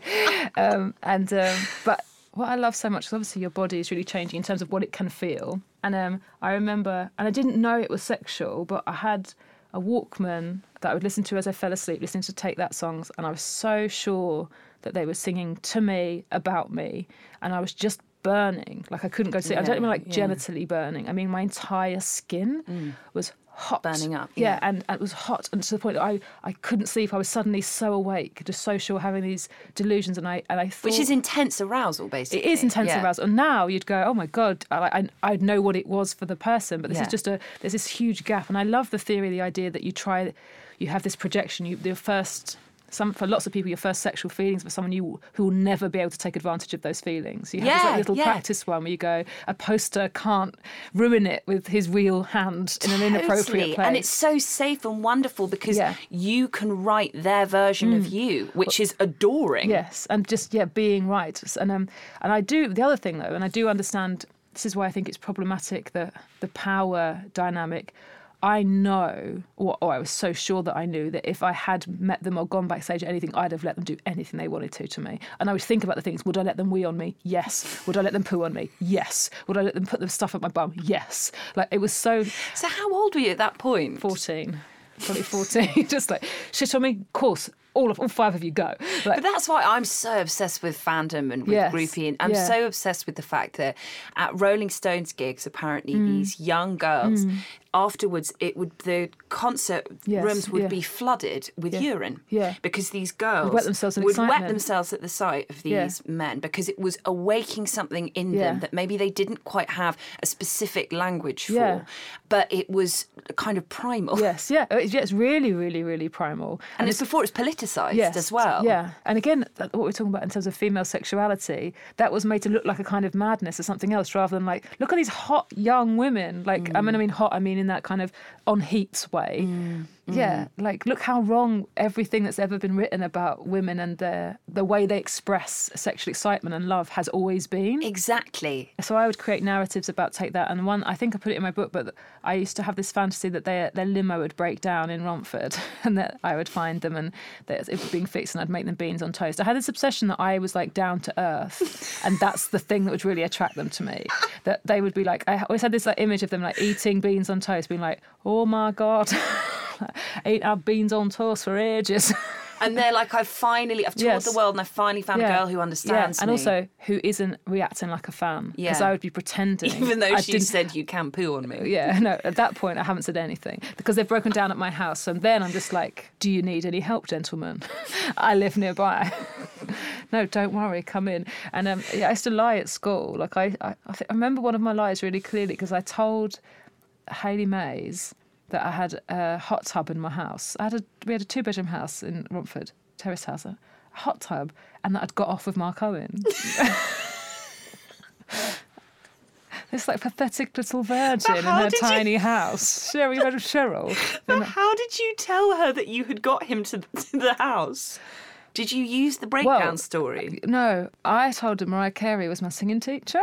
Um, and um, but what I love so much is obviously your body is really changing in terms of what it can feel. And um, I remember, and I didn't know it was sexual, but I had a Walkman that I would listen to as I fell asleep, listening to Take That songs, and I was so sure that they were singing to me about me, and I was just burning like I couldn't go to sleep. I don't Yeah, mean like yeah. genitally burning. I mean my entire skin was hot, Burning up, Yeah, yeah. and, and it was hot, and to the point that I, I couldn't sleep. I was suddenly so awake, just so sure, having these delusions, and I and I thought Which is intense arousal, basically. it is intense Yeah. arousal. And now you'd go, oh my god, I, I I'd know what it was for the person, but this Yeah. is just a there's this huge gap. And I love the theory, the idea that you try, you have this projection. You your first. Some, for lots of people, your first sexual feelings for someone you who will never be able to take advantage of those feelings. You have this like, little yeah. practice one where you go, a poster can't ruin it with his real hand in an inappropriate Totally. place. And it's so safe and wonderful because Yeah. Mm. you can write their version of you, which is adoring. Yes, and just yeah, being right. And um, and I do the other thing though, and I do understand. This is why I think it's problematic that the power dynamic. I know, or, or I was so sure that I knew that if I had met them or gone backstage or anything, I'd have let them do anything they wanted to to me. And I would think about the things: Would I let them wee on me? Yes. Would I let them poo on me? Yes. Would I let them put the stuff up my bum? Yes. Like it was so So how old were you at that point? 14, probably 14, just like shit on me. Of course, all of all five of you go. Like, But that's why I'm so obsessed with fandom and with Yes, groupie. And I'm yeah. so obsessed with the fact that at Rolling Stones gigs, apparently Mm. these young girls, afterwards, it would the concert Yes, rooms would yeah. be flooded with urine. Yeah. Because these girls wet themselves would wet themselves at the sight of Yeah. these men because it was awaking something in Yeah. them that maybe they didn't quite have a specific language for, Yeah. but it was kind of primal. Yes, yeah, it's, yeah, it's really, really, really primal. And it's before it's politicized yes, as well. Yeah, and again, that, what we're talking about in terms of female sexuality, that was made to look like a kind of madness or something else, rather than like, look at these hot young women. Like, I Mm. mean, I mean hot, I mean in that kind of on heat way. Mm. Mm. Yeah, like look how wrong everything that's ever been written about women and their the way they express sexual excitement and love has always been. Exactly. so I would create narratives about take that, and one I think I put it in my book, but I used to have this fantasy that their their limo would break down in Romford, and that I would find them and that it was being fixed, and I'd make them beans on toast. I had this obsession that I was like down to earth, and that's the thing that would really attract them to me. That they would be like, I always had this like image of them like eating beans on toast, being like, oh my god, ate our beans on toast for ages. And they're like, I've finally, I've toured Yes. the world and I finally found a girl who understands yeah. and me. also who isn't reacting like a fan because Yeah. I would be pretending, even though I she didn't- said you can poo on me. yeah, no, at that point I haven't said anything because they've broken down at my house. And then I'm just like, do you need any help, gentlemen? I live nearby. no, don't worry, come in. And um, yeah, I used to lie at school. Like I, I, I, think, I remember one of my lies really clearly because I told Haley Mays that I had a hot tub in my house. I had a, we had a two bedroom house in Romford, terrace house, a hot tub, and that I'd got off with Mark Owen. This like pathetic little virgin in her did you- tiny house. Cheryl, you read of Cheryl? But how did you tell her that you had got him to, the house? Did you use the breakdown Well, story? Uh, no, I told her Mariah Carey was my singing teacher,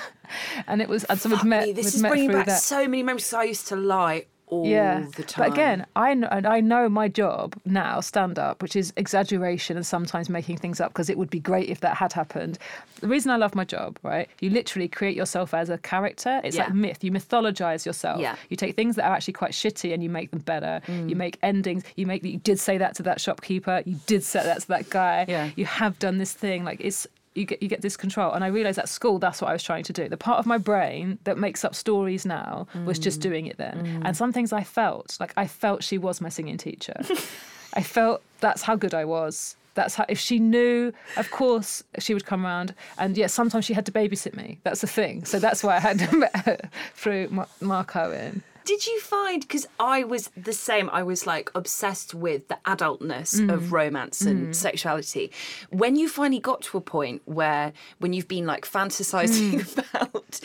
and it was. And so we'd met. me, this is bringing back that. so many memories. I used to lie all yeah, the time. but again, I know, and I know my job now, stand up, which is exaggeration and sometimes making things up because it would be great if that had happened. The reason I love my job, right? You literally create yourself as a character. It's like myth. You mythologize yourself. Yeah. You take things that are actually quite shitty and you make them better. Mm. You make endings. You make you did say that to that shopkeeper. You did say that to that guy. Yeah. You have done this thing. Like it's you get you get this control. And I realized at school that's what I was trying to do. The part of my brain that makes up stories now was Mm. just doing it then. And some things I felt like I felt she was my singing teacher. I felt that's how good I was. That's how if she knew, of course she would come around. And yes, sometimes she had to babysit me. That's the thing. So that's why I had to met her through Ma- Mark Owen. Did you find because I was the same? I was like obsessed with the adultness Mm. of romance and sexuality. When you finally got to a point where, when you've been like fantasizing Mm. about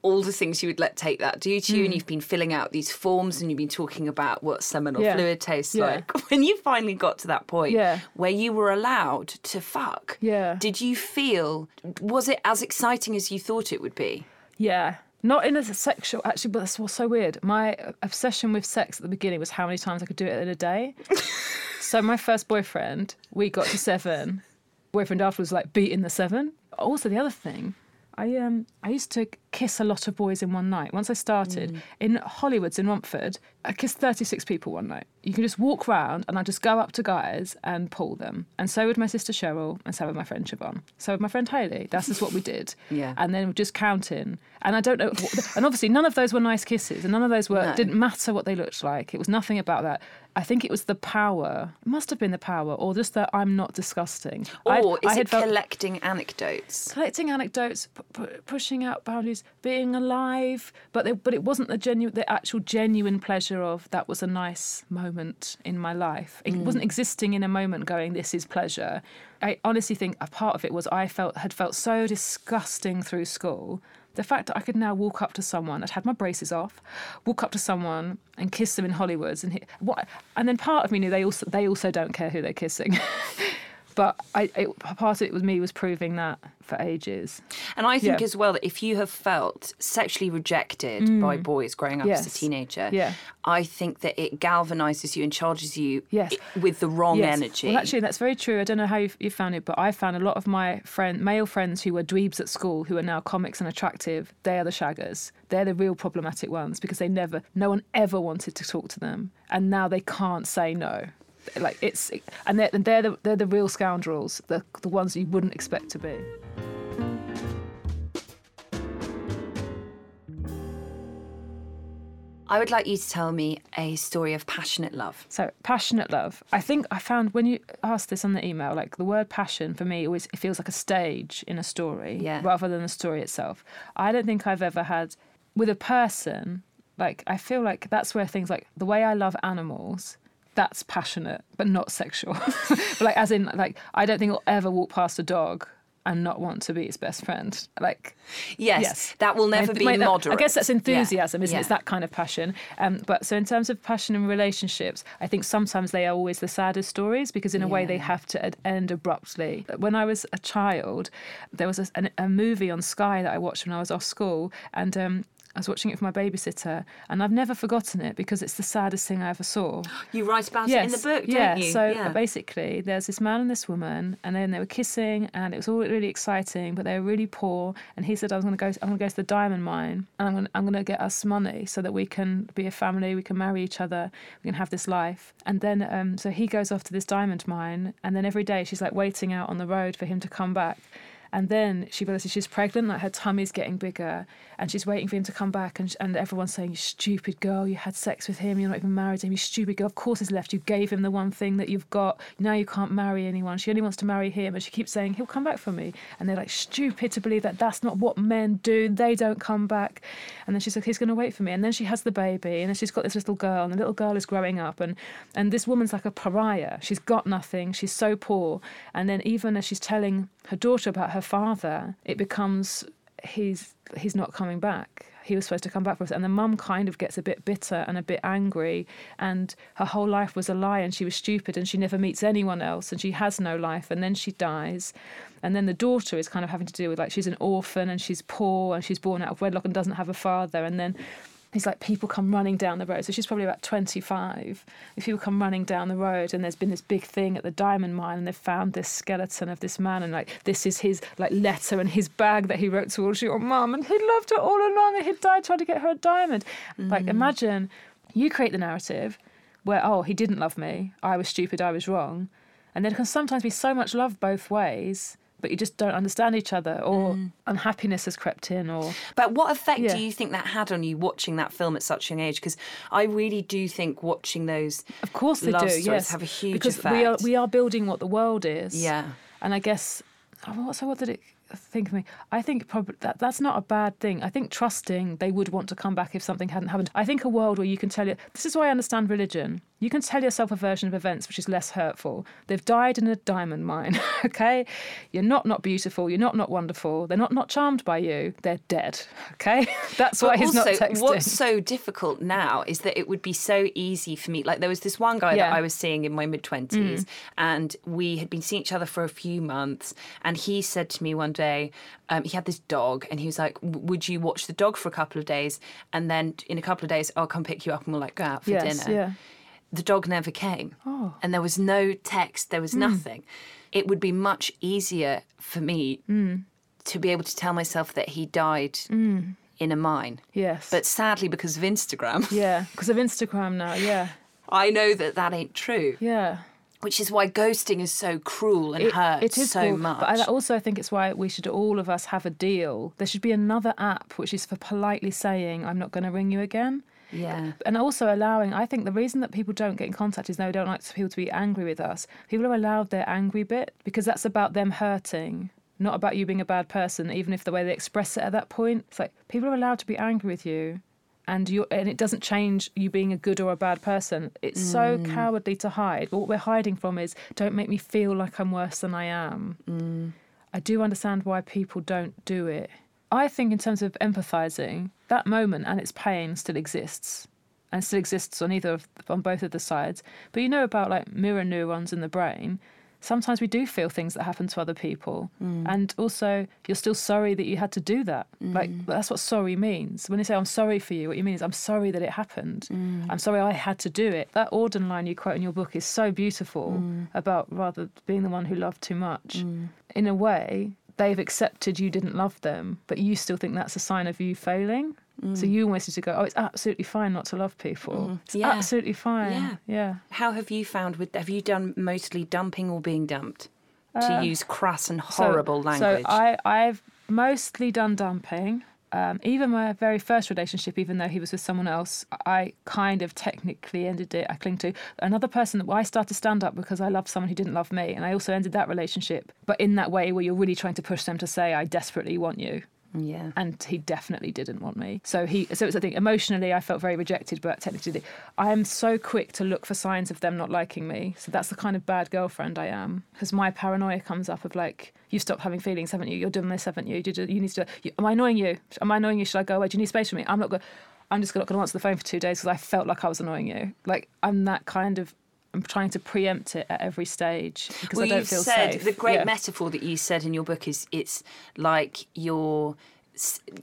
all the things you would let take that do to you, Mm. and you've been filling out these forms, and you've been talking about what seminal Yeah. fluid tastes Yeah. like. When you finally got to that point Yeah. where you were allowed to fuck, Yeah. did you feel? Was it as exciting as you thought it would be? Yeah. Not in a sexual, actually, but that's what's so weird. My obsession with sex at the beginning was how many times I could do it in a day. so my first boyfriend, we got to seven. Boyfriend after was like beating the seven. Also, the other thing, I um I used to kiss a lot of boys in one night. Once I started Mm. in Hollywood's in Romford, I kissed 36 people one night. You can just walk round and I just go up to guys and pull them. And so would my sister Cheryl, and so would my friend Siobhan. So would my friend Hayley. That's just what we did. Yeah. And then just counting. And I don't know. And obviously, none of those were nice kisses, and none of those were No. didn't matter what they looked like. It was nothing about that. I think it was the power. It must have been the power, or just that I'm not disgusting. I'd- Or is I had it collecting anecdotes? collecting anecdotes, p- p- pushing out boundaries, being alive, but they, but it wasn't the genuine, the actual genuine pleasure of that was a nice moment in my life. It mm. wasn't existing in a moment, going this is pleasure. I honestly think a part of it was I felt had felt so disgusting through school. The fact that I could now walk up to someone, I'd had my braces off, walk up to someone and kiss them in Hollywoods, and hit, what? And then part of me knew they also they also don't care who they're kissing. But I, it, part of it was me was proving that for ages. And I think Yeah. as well that if you have felt sexually rejected by boys growing up as a Mm. Teenager, Yeah. I think that it galvanizes you and charges you Yes. with the wrong Yes. energy. Well, actually, that's very true. I don't know how you, you found it, but I found a lot of my friend, male friends who were dweebs at school, who are now comics and attractive. They are the shaggers. They're the real problematic ones because they never, no one ever wanted to talk to them, and now they can't say no. Like it's, and they're, and they're the they're the real scoundrels, the the ones you wouldn't expect to be. I would like you to tell me a story of passionate love. So passionate love. I think I found when you asked this on the email, like the word passion for me always it feels like a stage in a story Yeah. rather than the story itself. I don't think I've ever had with a person like I feel like that's where things like the way I love animals. That's passionate, but not sexual. but like, as in, like, I don't think I'll ever walk past a dog and not want to be its best friend. Like, Yes, Yes. that will never I- be wait, that- moderate. I guess that's enthusiasm, Yeah, isn't it? It's that kind of passion. Um, but so in terms of passion and relationships, I think sometimes they are always the saddest stories because in a way they have to end abruptly. When I was a child, there was a, an, a movie on Sky that I watched when I was off school, and. Um, I was watching it for my babysitter, and I've never forgotten it because it's the saddest thing I ever saw. You write about it in the book, don't yeah. you? So yeah. basically, there's this man and this woman, and then they were kissing, and it was all really exciting, but they were really poor. And he said, "I was going to go. I'm going to go to the diamond mine, and I'm going. To, I'm going to get us money so that we can be a family, we can marry each other, we can have this life." And then, um, so he goes off to this diamond mine, and then every day she's like waiting out on the road for him to come back. And then she realizes she's pregnant, like her tummy's getting bigger, and she's waiting for him to come back. And, and everyone's saying, You stupid girl, you had sex with him, you're not even married to him, you stupid girl. Of course, he's left. You gave him the one thing that you've got. Now you can't marry anyone. She only wants to marry him. And she keeps saying, He'll come back for me. And they're like, Stupid to believe that that's not what men do. They don't come back. And then she's like, He's going to wait for me. And then she has the baby, and then she's got this little girl, and the little girl is growing up. And, and this woman's like a pariah. She's got nothing. She's so poor. And then, even as she's telling her daughter about her father, it becomes he's he's not coming back. He was supposed to come back for us, and the mum kind of gets a bit bitter and a bit angry. And her whole life was a lie, and she was stupid, and she never meets anyone else, and she has no life. And then she dies, and then the daughter is kind of having to deal with like she's an orphan and she's poor and she's born out of wedlock and doesn't have a father, and then He's like, people come running down the road. So she's probably about 25. If people come running down the road and there's been this big thing at the diamond mine and they've found this skeleton of this man and like, this is his like letter and his bag that he wrote to towards your mum and he loved her all along and he died trying to get her a diamond. Like, mm. imagine you create the narrative where, oh, he didn't love me. I was stupid. I was wrong. And there can sometimes be so much love both ways. But you just don't understand each other, or mm. unhappiness has crept in, or But what effect Yeah. do you think that had on you watching that film at such a young age? Because I really do think watching those Of course they do. yes, have a huge because effect. we are we are building what the world is. Yeah. and I guess oh, what so what did it think of me? I think probably that that's not a bad thing. I think trusting they would want to come back if something hadn't happened. I think a world where you can tell you this is why I understand religion. You can tell yourself a version of events which is less hurtful. They've died in a diamond mine. okay, you're not not beautiful. You're not not wonderful. They're not not charmed by you. They're dead. Okay, that's why But he's also, not texting. what's so difficult now is that it would be so easy for me. Like there was this one guy Yeah. Mm. that I was seeing in my mid twenties, and we had been seeing each other for a few months. And he said to me one day, um, he had this dog, and he was like, "Would you watch the dog for a couple of days, and then in a couple of days I'll come pick you up and we'll like go out for yes, dinner." yeah. The dog never came. Oh. And there was no text, there was Hmm. nothing. It would be much easier for me Hmm. to be able to tell myself that he died, in a mine. Yes. But sadly, because of Instagram, yeah, because of Instagram now. Yeah. I know that that ain't true. Yeah. Which is why ghosting is so cruel and It- hurts it is so cool, much. But also, I also think it's why we should all of us have a deal. There should be another app which is for politely saying, I'm not going to ring you again. Yeah. And also allowing, I think the reason that people don't get in contact is they don't like people to be angry with us. People are allowed their angry bit because that's about them hurting, not about you being a bad person, even if the way they express it at that point. It's like people are allowed to be angry with you. And you and it doesn't change you being a good or a bad person. It's so mm. cowardly to hide. But what we're hiding from is don't make me feel like I'm worse than I am. Mm. I do understand why people don't do it. I think, in terms of empathizing, that moment and its pain still exists, and still exists on either of, on both of the sides. But you know about like mirror neurons in the brain. Sometimes we do feel things that happen to other people, mm. and also you're still sorry that you had to do that. Mm. Like that's what sorry means. When they say "I'm sorry for you," what you mean is "I'm sorry that it happened. Mm. I'm sorry I had to do it." That Auden line you quote in your book is so beautiful about rather being the one who loved too much. In a way, they've accepted you didn't love them, but you still think that's a sign of you failing. So you need to go, oh, it's absolutely fine not to love people. It's Yeah. absolutely fine. Yeah. yeah. How have you found with have you done mostly dumping or being dumped? to use crass and Uh, So- horrible language. So I, I've mostly done dumping. Um, even my very first relationship, even though he was with someone else, I kind of technically ended it. I cling to another person. Well, I started stand up because I loved someone who didn't love me, and I also ended that relationship. But in that way, where you're really trying to push them to say, "I desperately want you," yeah. and he definitely didn't want me. So he, so it's I think emotionally I felt very rejected, but technically I am so quick to look for signs of them not liking me. So that's the kind of bad girlfriend I am because my paranoia comes up of like, you stopped having feelings, haven't you? You're doing this, haven't you? You, you need to. You, am I annoying you? Am I annoying you? Should I go away? Do you need space from me? I'm not going. I'm just not going to answer the phone for two days because I felt like I was annoying you. Like I'm that kind of. I'm trying to preempt it at every stage because well, I don't feel said safe. the great Yeah. metaphor that you said in your book is it's like you're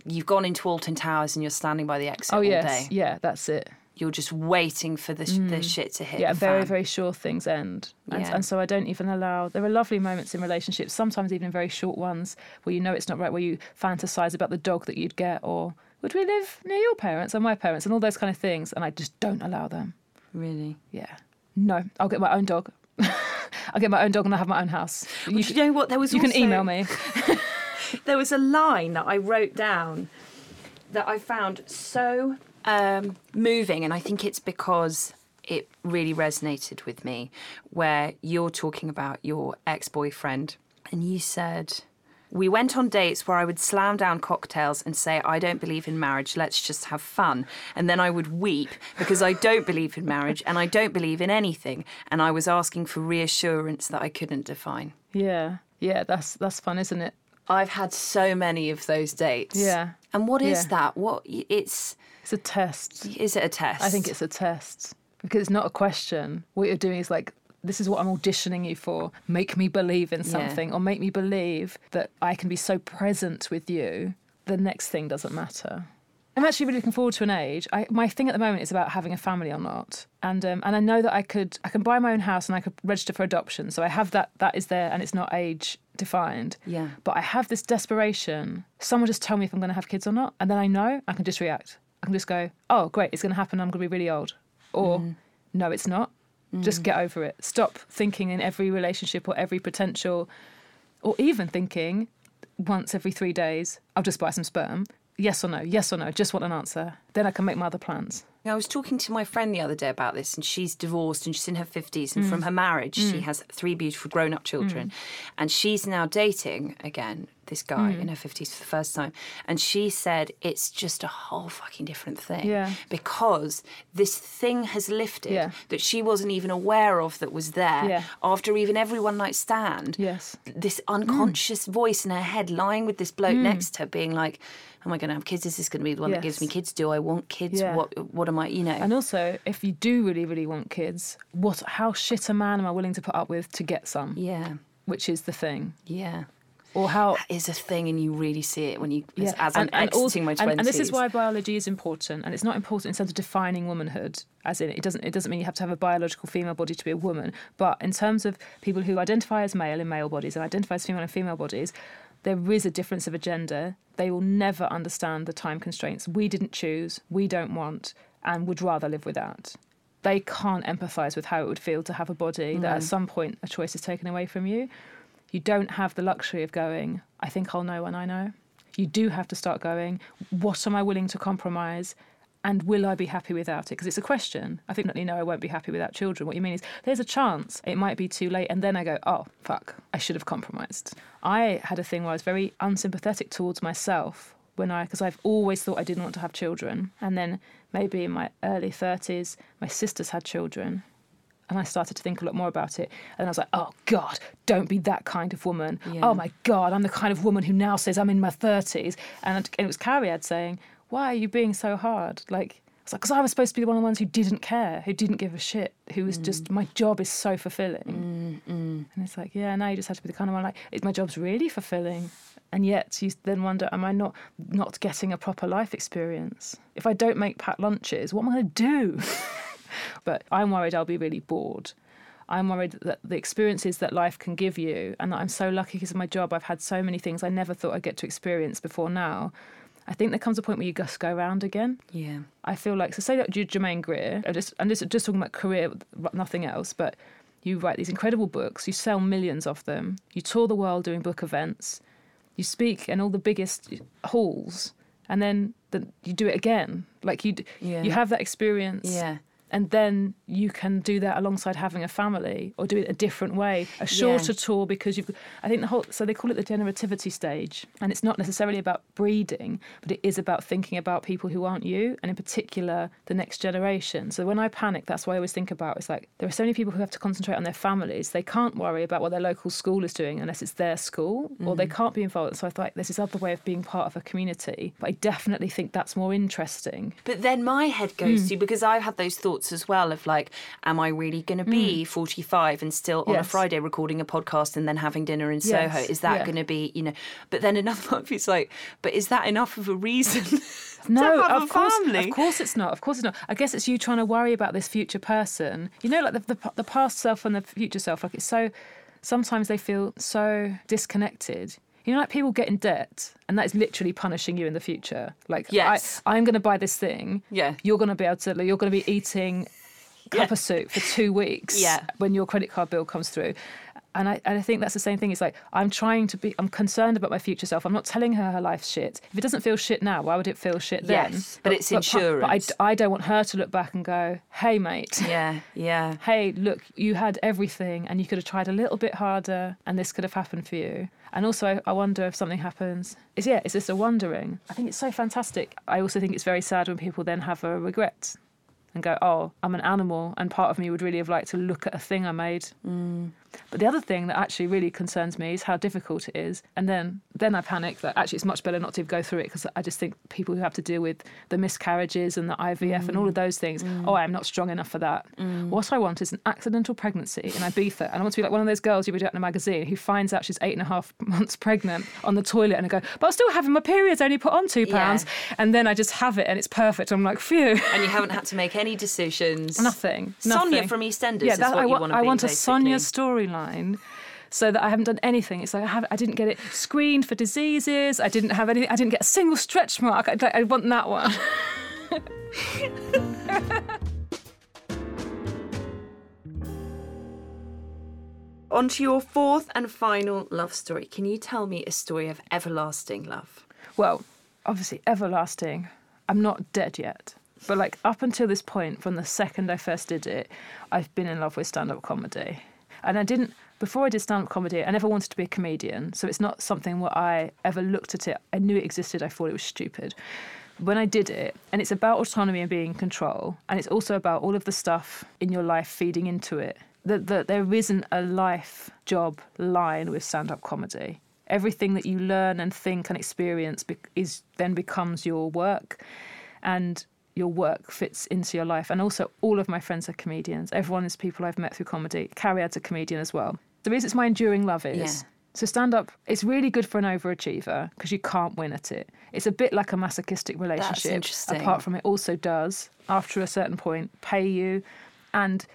you've gone into Alton Towers and you're standing by the exit Oh all yes, day. yeah, that's it. You're just waiting for the, sh the mm. shit to hit. yeah, very, fan. very sure things end. And, Yeah. and so I don't even allow. There are lovely moments in relationships, sometimes even very short ones, where you know it's not right, where you fantasize about the dog that you'd get, or would we live near your parents or my parents, and all those kind of things. And I just don't allow them. Really. Yeah. No, I'll get my own dog. I'll get my own dog and I'll have my own house. You, you know what? There was you can email me. There was a line that I wrote down that I found so um, moving, and I think it's because it really resonated with me. Where you're talking about your ex boyfriend, and you said, We went on dates where I would slam down cocktails and say, I don't believe in marriage, let's just have fun. And then I would weep because I don't believe in marriage and I don't believe in anything. And I was asking for reassurance that I couldn't define. Yeah. Yeah, that's that's fun, isn't it? I've had so many of those dates. Yeah. And what is Yeah. that? What it's It's a test. is it a test? I think it's a test because it's not a question. What you're doing is like, this is what I'm auditioning you for. Make me believe in something, or make me believe that I can be so present with you. The next thing doesn't matter. I'm actually really looking forward to an age. I, my thing at the moment is about having a family or not, and um, and I know that I could I can buy my own house and I could register for adoption. So I have that that is there, and it's not age defined. Yeah. But I have this desperation. Someone just tell me if I'm going to have kids or not, and then I know I can just react. I can just go, oh great, it's going to happen. I'm going to be really old, or no, it's not. Just mm. get over it. Stop thinking in every relationship or every potential, or even thinking once every three days, I'll just buy some sperm. Yes or no? Yes or no? Just want an answer. Then I can make my other plans. I was talking to my friend the other day about this, and she's divorced and she's in her 50s. Mm. And from mm. her marriage, she mm. has three beautiful grown up children. And she's now dating again this guy Mm. in her 50s for the first time. And she said it's just a whole fucking different thing. Yeah. Because this thing has lifted Yeah. that she wasn't even aware of that was there Yeah. after even every one night stand. Yes. This unconscious voice in her head lying with this bloke next to her, being like, Am I going to have kids? Is this going to be the one that gives me kids? Do I want kids? Yeah. What What am I? You know. And also, if you do really, really want kids, what? How shit a man am I willing to put up with to get some? Yeah, Which is the thing. yeah. Or how? That is a thing, and you really see it when you, as, Yeah. as I'm And- and exiting also- my twenties. And, this is why biology is important, and it's not important in terms of defining womanhood. As in, it doesn't it doesn't mean you have to have a biological female body to be a woman. But in terms of people who identify as male in male bodies and identify as female in female bodies, there is a difference of agenda. They will never understand the time constraints we didn't choose, we don't want, and would rather live without. They can't empathise with how it would feel to have a body that at some point a choice is taken away from you. You don't have the luxury of going, I think I'll know when I know. You do have to start going, what am I willing to compromise? And will I be happy without it? Because it's a question. I think, no, I won't be happy without children. What you mean is there's a chance it might be too late. And then I go, oh, fuck, I should have compromised. I had a thing where I was very unsympathetic towards myself when I, because I've always thought I didn't want to have children. And then maybe in my early 30s, my sisters had children. And I started to think a lot more about it. And I was like, oh God, don't be that kind of woman. Yeah. Oh my God, I'm the kind of woman who now says I'm in my 30s. And, it was Cariad saying, why are you being so hard? Like, it's like, because I was supposed to be one of the ones who didn't care, who didn't give a shit, who was just, mm. my job is so fulfilling. Mm, mm. And it's like, yeah, now you just have to be the kind of one like, is my job's really fulfilling? And yet you then wonder, am I not not getting a proper life experience? If I don't make packed lunches, what am I going to do? but I'm worried I'll be really bored. I'm worried that the experiences that life can give you, and that I'm so lucky because of my job, I've had so many things I never thought I'd get to experience before now. I think there comes a point where you just go around again. Yeah. I feel like so say that you're Germaine Greer. I'm just I'm just, just talking about career, nothing else. But you write these incredible books. You sell millions of them. You tour the world doing book events. You speak in all the biggest halls, and then the, you do it again. Like you Yeah. you have that experience. Yeah. And then you can do that alongside having a family, or do it a different way, a shorter tour because you've. I think the whole so they call it the generativity stage, and it's not necessarily about breeding, but it is about thinking about people who aren't you, and in particular the next generation. So when I panic, that's what I always think about. It's like there are so many people who have to concentrate on their families. They can't worry about what their local school is doing unless it's their school, or they mm. can't be involved. So I thought there's this other way of being part of a community, but I definitely think that's more interesting. But then my head goes hmm. to because I've had those thoughts as well of like, am I really going to be mm. 45 and still on a Friday recording a podcast and then having dinner in Soho? Is that yeah. going to be, you know? But then another part of it's like, but is that enough of a reason? No, of course, family? of course it's not. Of course it's not. I guess it's you trying to worry about this future person. You know, like the, the the past self and the future self. Like it's so. Sometimes they feel so disconnected. You know, like people get in debt, and that is literally punishing you in the future. Like, Yes. I, I'm going to buy this thing. Yeah. You're going to be able to. You're going to be eating cup Yeah. of soup for two weeks. Yeah. When your credit card bill comes through. And I, and I think that's the same thing. It's like I'm trying to be. I'm concerned about my future self. I'm not telling her her life's shit. If it doesn't feel shit now, why would it feel shit then? Yes, but it's pa- But insurance. I, I don't want her to look back and go, "Hey, mate, yeah, yeah. hey, look, you had everything, and you could have tried a little bit harder, and this could have happened for you." And also, I, I wonder if something happens. Is yeah, it's this a wondering. I think it's so fantastic. I also think it's very sad when people then have a regret and go, "Oh, I'm an animal," and part of me would really have liked to look at a thing I made. Mm. But the other thing that actually really concerns me is how difficult it is. And then then I panic that actually it's much better not to go through it because I just think people who have to deal with the miscarriages and the IVF and all of mm. those things, mm. oh, I'm not strong enough for that. Mm. What I want is an accidental pregnancy in Ibiza. And I want to be like one of those girls you read out in a magazine who finds out she's eight and a half months pregnant on the toilet and I go, but I'm still having my periods, only put on two Yeah. pounds. And then I just have it and it's perfect. I'm like, phew. And you haven't had to make any decisions. Nothing. Sonia from EastEnders Yeah, that, what I you want. want to I want a. Sonia storyline. So that I haven't done anything. It's like I have. I didn't get it screened for diseases. I didn't have anything. I didn't get a single stretch mark. I, I want that one. On to your fourth and final love story. Can you tell me a story of everlasting love? Well, obviously, everlasting. I'm not dead yet. But like up until this point, from the second I first did it, I've been in love with stand-up comedy, and I didn't. Before I did stand-up comedy, I never wanted to be a comedian, so it's not something where I ever looked at it. I knew it existed. I thought it was stupid. When I did it, and it's about autonomy and being in control, and it's also about all of the stuff in your life feeding into it. That that there isn't a life job line with stand-up comedy everything that you learn and think and experience be- is then becomes your work and your work fits into your life. And also all of my friends are comedians. Everyone is people i've met through comedy. Carrie Cariad's a comedian as well. The reason it's my enduring love is Yeah. so stand up it's really good for an overachiever because you can't win at it. It's a bit like a masochistic relationship That's interesting. apart from it also does after a certain point pay you. And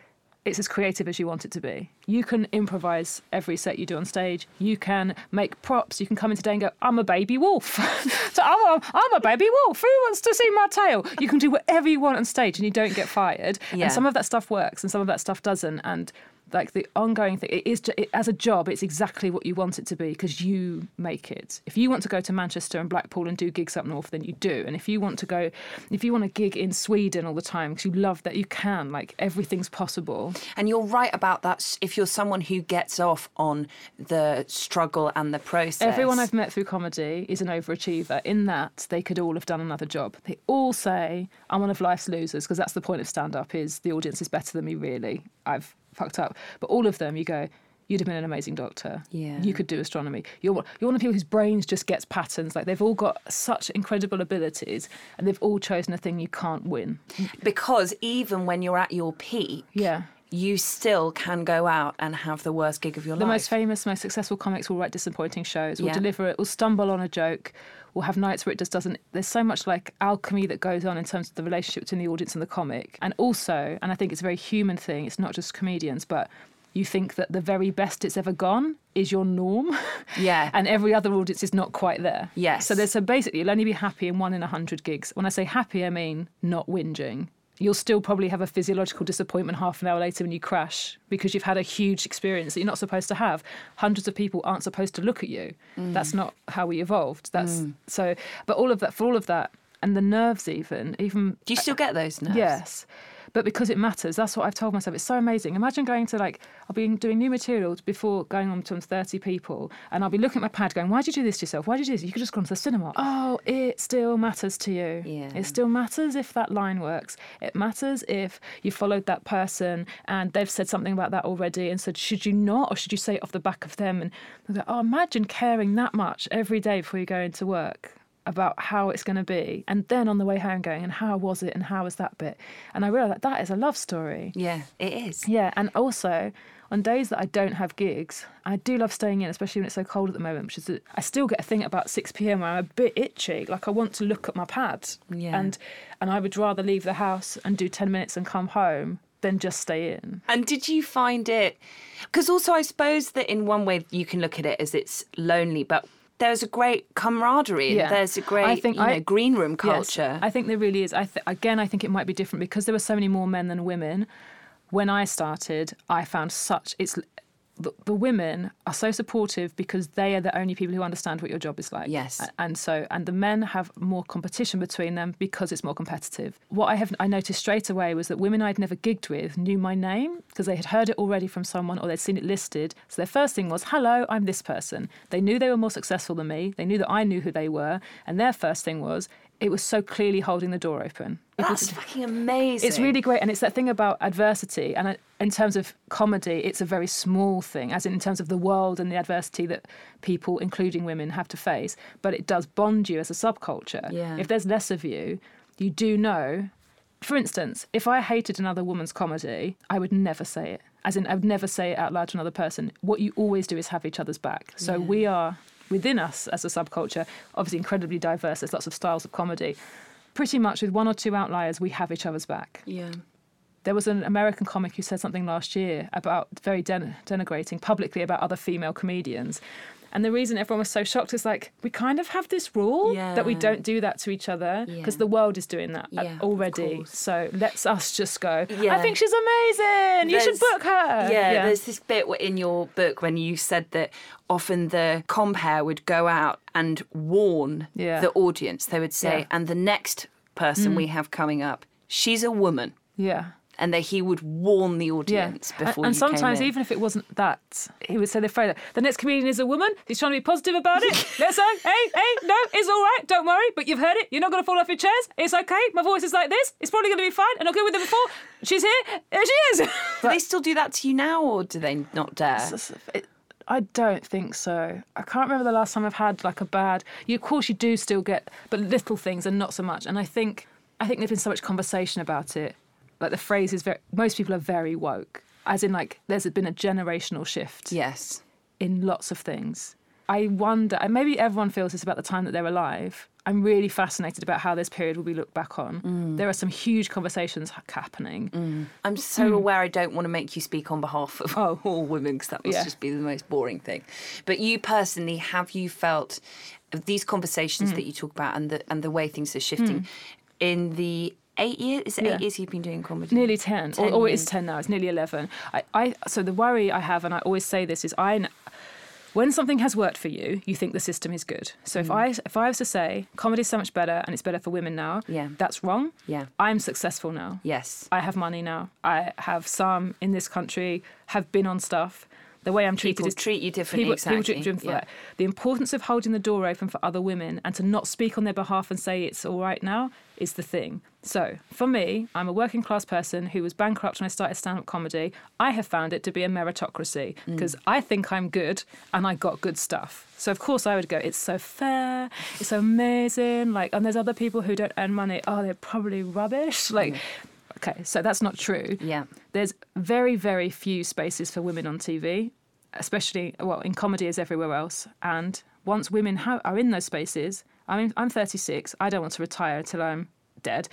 it's as creative as you want it to be. You can improvise every set you do on stage. You can make props. You can come in today and go, I'm a baby wolf. so I'm a, I'm a baby wolf. Who wants to see my tail? You can do whatever you want on stage and you don't get fired. Yeah. And some of that stuff works and some of that stuff doesn't. And like the ongoing thing it is it, as a job it's exactly what you want it to be because you make it if you want to go to manchester and blackpool and do gigs up north then you do and if you want to go if you want to gig in sweden all the time because you love that you can like everything's possible And you're right about that. If you're someone who gets off on the struggle and the process, Everyone I've met through comedy is an overachiever. In that, they could all have done another job. They all say, "I'm one of life's losers," because that's the point of stand-up: is the audience is better than me. Really, I've fucked up. But all of them, you go, "You'd have been an amazing doctor. Yeah. you could do astronomy. You're one- you're one of the people whose brains just gets patterns. Like they've all got such incredible abilities, and they've all chosen a thing you can't win. because even when you're at your peak, Yeah. you still can go out and have the worst gig of your The life. The most famous, most successful comics will write disappointing shows, will Yeah. deliver it, will stumble on a joke, will have nights where it just doesn't. There's so much like alchemy that goes on in terms of the relationship between the audience and the comic. And also, and I think it's a very human thing, it's not just comedians, but you think that the very best it's ever gone is your norm. Yeah. and every other audience is not quite there. Yes. So there's so basically you'll only be happy in one in a hundred gigs. When I say happy, I mean not whinging. You'll still probably have a physiological disappointment half an hour later when you crash because you've had a huge experience that you're not supposed to have. Hundreds of people aren't supposed to look at you. Mm. That's not how we evolved. That's mm. so. But all of that, for all of that, and the nerves, even, even Do you still get those nerves? Yes. But because it matters, that's what I've told myself. It's so amazing. Imagine going to like, I'll be doing new materials before going on to 30 people, and I'll be looking at my pad going, Why'd you do this to yourself? Why'd you do this? You could just gone to the cinema. Oh, it still matters to you. Yeah. It still matters if that line works. It matters if you followed that person and they've said something about that already and said, Should you not? Or should you say it off the back of them? And they're like, Oh, imagine caring that much every day before you go into work about how it's going to be and then on the way home going and how was it and how was that bit and i realized that that is a love story Yeah, it is. yeah and also on days that i don't have gigs i do love staying in especially when it's so cold at the moment which is that i still get a thing at about 6pm where i'm a bit itchy like i want to look at my pad Yeah. and and i would rather leave the house and do 10 minutes and come home than just stay in And did you find it? Because also, I suppose that in one way you can look at it as it's lonely, but there's a great camaraderie. Yeah. There's a great I think you know, I- green room Yes, culture. I think there really is. I th- again, I think it might be different because there were so many more men than women. When I started, I found such it's the, the women are so supportive because they are the only people who understand what your job is like. Yes. And so and the men have more competition between them because it's more competitive. What I have I noticed straight away was that women I'd never gigged with knew my name because they had heard it already from someone or they'd seen it listed. So their first thing was, "Hello, I'm this person." They knew they were more successful than me. They knew that I knew who they were, and their first thing was, it was so clearly holding the door open. It was- That's fucking amazing. it's really great, and it's that thing about adversity. And uh, in terms of comedy, it's a very small thing, as in, in terms of the world and the adversity that people, including women, have to face. But it does bond you as a subculture. Yeah. If there's less of you, you do know. For instance, if I hated another woman's comedy, I would never say it. As in, I would never say it out loud to another person. What you always do is have each other's back. So we are within us as a subculture, obviously incredibly diverse. There's lots of styles of comedy. Pretty much with one or two outliers, we have each other's back Yeah. there was an American comic who said something last year about very den- denigrating publicly about other female comedians. And the reason everyone was so shocked is like, we kind of have this rule that we don't do that to each other because Yeah. the world is doing that uh, Yeah, already. So let's us just go, Yeah. I think she's amazing. You should book her. Yeah, there's this bit in your book when you said that often the compère would go out and warn Yeah. the audience. They would say, Yeah. and the next person we have coming up, she's a woman. yeah. And that he would warn the audience and, before and came sometimes even if it wasn't that, he would say the phrase, "The next comedian is a woman. He's trying to be positive about it. Let's say, hey, hey, no, it's all right. Don't worry. But you've heard it. You're not going to fall off your chairs. It's okay. My voice is like this. It's probably going to be fine. And I've been with her before. She's here. There she is." Do they still do that to you now, or do they not dare? It- I don't think so. I can't remember the last time I've had like a bad. You, of course, you do still get, but little things and not so much. And I think, I think there's been so much conversation about it. Like the phrase is very. Most people are very woke, as in like there's been a generational shift Yes. in lots of things. I wonder, and maybe everyone feels this about the time that they're alive. I'm really fascinated about how this period will be looked back on. Mm. There are some huge conversations happening. Mm. I'm mm. so aware I don't want to make you speak on behalf of Oh. all women because that must Yeah. just be the most boring thing. But you personally, have you felt these conversations mm. that you talk about and the and the way things are shifting in the eight years? Is it Yeah. eight years you've been doing comedy? Nearly 10, 10 or, or it is 10 now, it's nearly 11. I, I, so the worry I have, and I always say this, is I, when something has worked for you, you think the system is good. So Mm. if I if I was to say comedy is so much better and it's better for women now, Yeah. that's wrong. Yeah. I'm successful now. Yes. I have money now. I have some in this country have been on stuff. The way I'm treated People is treat you differently, People, exactly. people treat you Yeah. The importance of holding the door open for other women and to not speak on their behalf and say it's all right now is the thing. So for me, I'm a working class person who was bankrupt when I started stand up comedy. I have found it to be a meritocracy Mm. because I think I'm good and I got good stuff. So of course I would go, it's so fair, it's so amazing. Like, and there's other people who don't earn money. Oh, they're probably rubbish. Like, okay, so that's not true Yeah. there's very very few spaces for women on TV, especially well in comedy as everywhere else. And once women ha- are in those spaces, I mean I'm 36. I don't want to retire until I'm dead.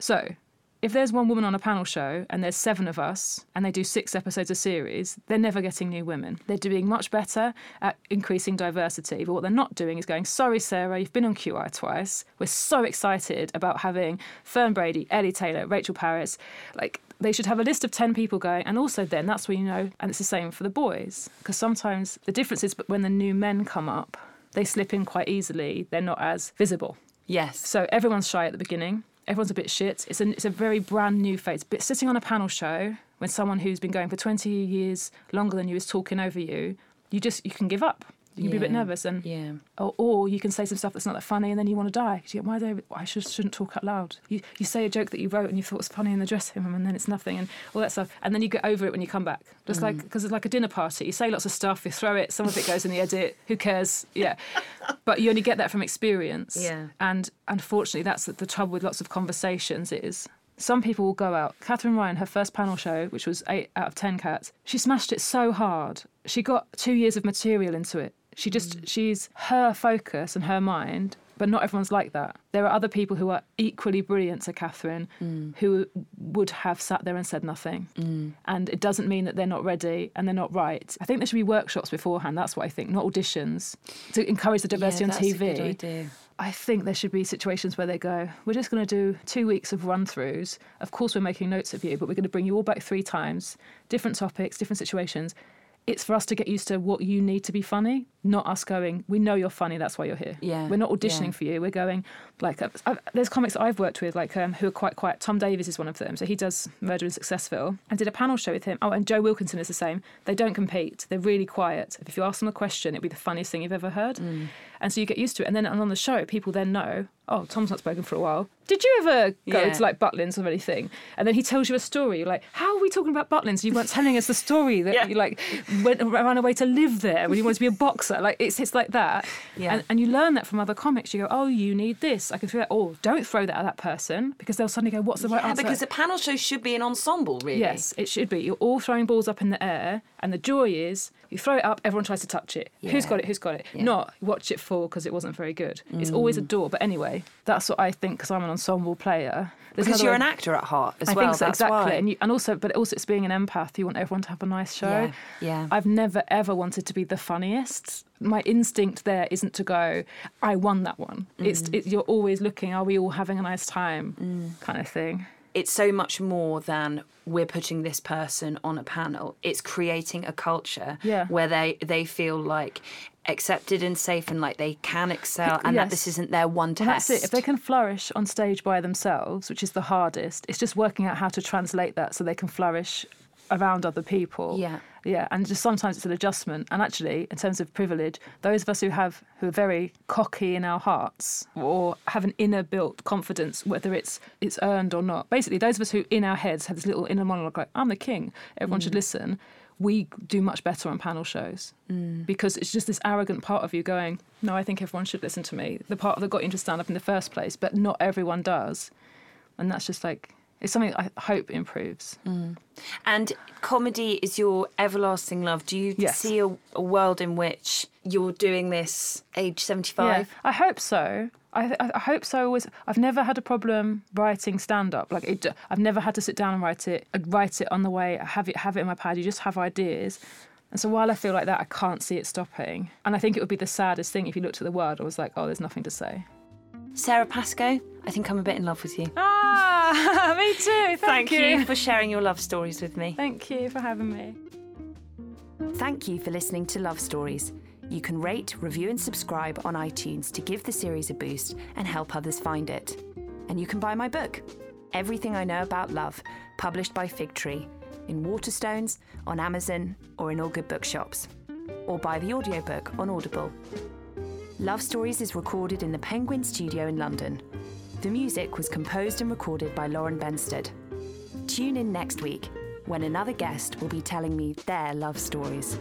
So. If there's one woman on a panel show and there's seven of us and they do six episodes a series, they're never getting new women. They're doing much better at increasing diversity. But what they're not doing is going, sorry, Sara, you've been on QI twice. We're so excited about having Fern Brady, Ellie Taylor, Rachel Parris. Like, they should have a list of 10 people going and also then that's when you know and it's the same for the boys because sometimes the difference is but when the new men come up they slip in quite easily they're not as visible Yes. so everyone's shy at the beginning everyone's a bit shit it's a, it's a very brand new face. but sitting on a panel show when someone who's been going for 20 years longer than you is talking over you you just you can give up you can be a bit nervous and Yeah. or, or you can say some stuff that's not that funny and then you want to die. you Why they, I should, shouldn't talk out loud. You, you say a joke that you wrote and you thought was funny in the dressing room and then it's nothing and all that stuff. And then you get over it when you come back. Just like, mm. because it's like a dinner party. You say lots of stuff, you throw it, some of it goes in the edit. Who cares? Yeah. but you only get that from experience. Yeah. And unfortunately, that's the, the trouble with lots of conversations is some people will go out. Katherine Ryan, her first panel show, which was eight out of 10 cats, she smashed it so hard. She got two years of material into it. She just, mm. she's her focus and her mind, but not everyone's like that. There are other people who are equally brilliant to Katherine mm. who would have sat there and said nothing. Mm. And it doesn't mean that they're not ready and they're not right. I think there should be workshops beforehand. That's what I think, not auditions, to encourage the diversity yeah, on TV. A good idea. I think there should be situations where they go, we're just going to do two weeks of run throughs. Of course, we're making notes of you, but we're going to bring you all back three times, different topics, different situations. It's for us to get used to what you need to be funny, not us going, we know you're funny, that's why you're here. Yeah, We're not auditioning yeah. for you. We're going, like, uh, I've, there's comics that I've worked with, like, um, who are quite quiet. Tom Davis is one of them. So he does Murder in Successville. I did a panel show with him. Oh, and Joe Wilkinson is the same. They don't compete. They're really quiet. If you ask them a question, it'd be the funniest thing you've ever heard. Mm. And so you get used to it. And then on the show, people then know, oh, Tom's not spoken for a while. Did you ever go Yeah. to like Butlins or anything? And then he tells you a story. You're like, how are we talking about Butlins? You weren't telling us the story that Yeah. you like went ran away to live there when you wanted to be a boxer. Like it's it's like that. Yeah. And, and you learn that from other comics. You go, oh, you need this. I can throw that. Oh, don't throw that at that person because they'll suddenly go, what's the right Yeah, answer? because a panel show should be an ensemble, really. Yes, it should be. You're all throwing balls up in the air, and the joy is you throw it up, everyone tries to touch it. Who's got it? Who's got it? Yeah. Mm. Not watch it fall because it wasn't very good. It's always a door. But anyway, that's what I think because I'm an ensemble player. There's Because you're way- an actor at heart as I well. think so, that's exactly. And, you, and also, but also, it's being an empath. You want everyone to have a nice show. Yeah, yeah. I've never ever wanted to be the funniest. My instinct there isn't to go, I won that one. It's Mm. it, you're always looking, are we all having a nice time, kind of thing. It's so much more than we're putting this person on a panel. It's creating a culture Yeah. where they they feel like accepted and safe and like they can excel and that this isn't their one Well, test. that's it. If they can flourish on stage by themselves, which is the hardest, it's just working out how to translate that so they can flourish around other people. Yeah. Yeah. And just sometimes it's an adjustment. And actually, in terms of privilege, those of us who have who are very cocky in our hearts or have an inner built confidence, whether it's it's earned or not. Basically, those of us who in our heads have this little inner monologue like, I'm the king, everyone should mm. listen. We do much better on panel shows mm. because it's just this arrogant part of you going, No, I think everyone should listen to me. The part that got you into stand up in the first place, but not everyone does. And that's just like, It's something I hope improves. And comedy is your everlasting love. Do you Yes. see a, a world in which you're doing this age 75? I hope so. I, I, I hope so. Always, I've never had a problem writing stand up. Like it, I've never had to sit down and write it. uh, Write it on the way. Have it, have it in my pad. You just have ideas. And so while I feel like that, I can't see it stopping. And I think it would be the saddest thing if you looked at the world and was like, oh, there's nothing to say. Sara Pascoe, I think I'm a bit in love with you. Ah, me too. Thank, you for sharing your love stories with me. Thank you for having me. Thank you for listening to Love Stories. You can rate, review, and subscribe on iTunes to give the series a boost and help others find it. And you can buy my book, Everything I Know About Love, published by Fig Tree, in Waterstones, on Amazon, or in all good bookshops. Or buy the audiobook on Audible. Love Stories is recorded in the Penguin Studio in London. The music was composed and recorded by Lauren Benstead. Tune in next week when another guest will be telling me their love stories.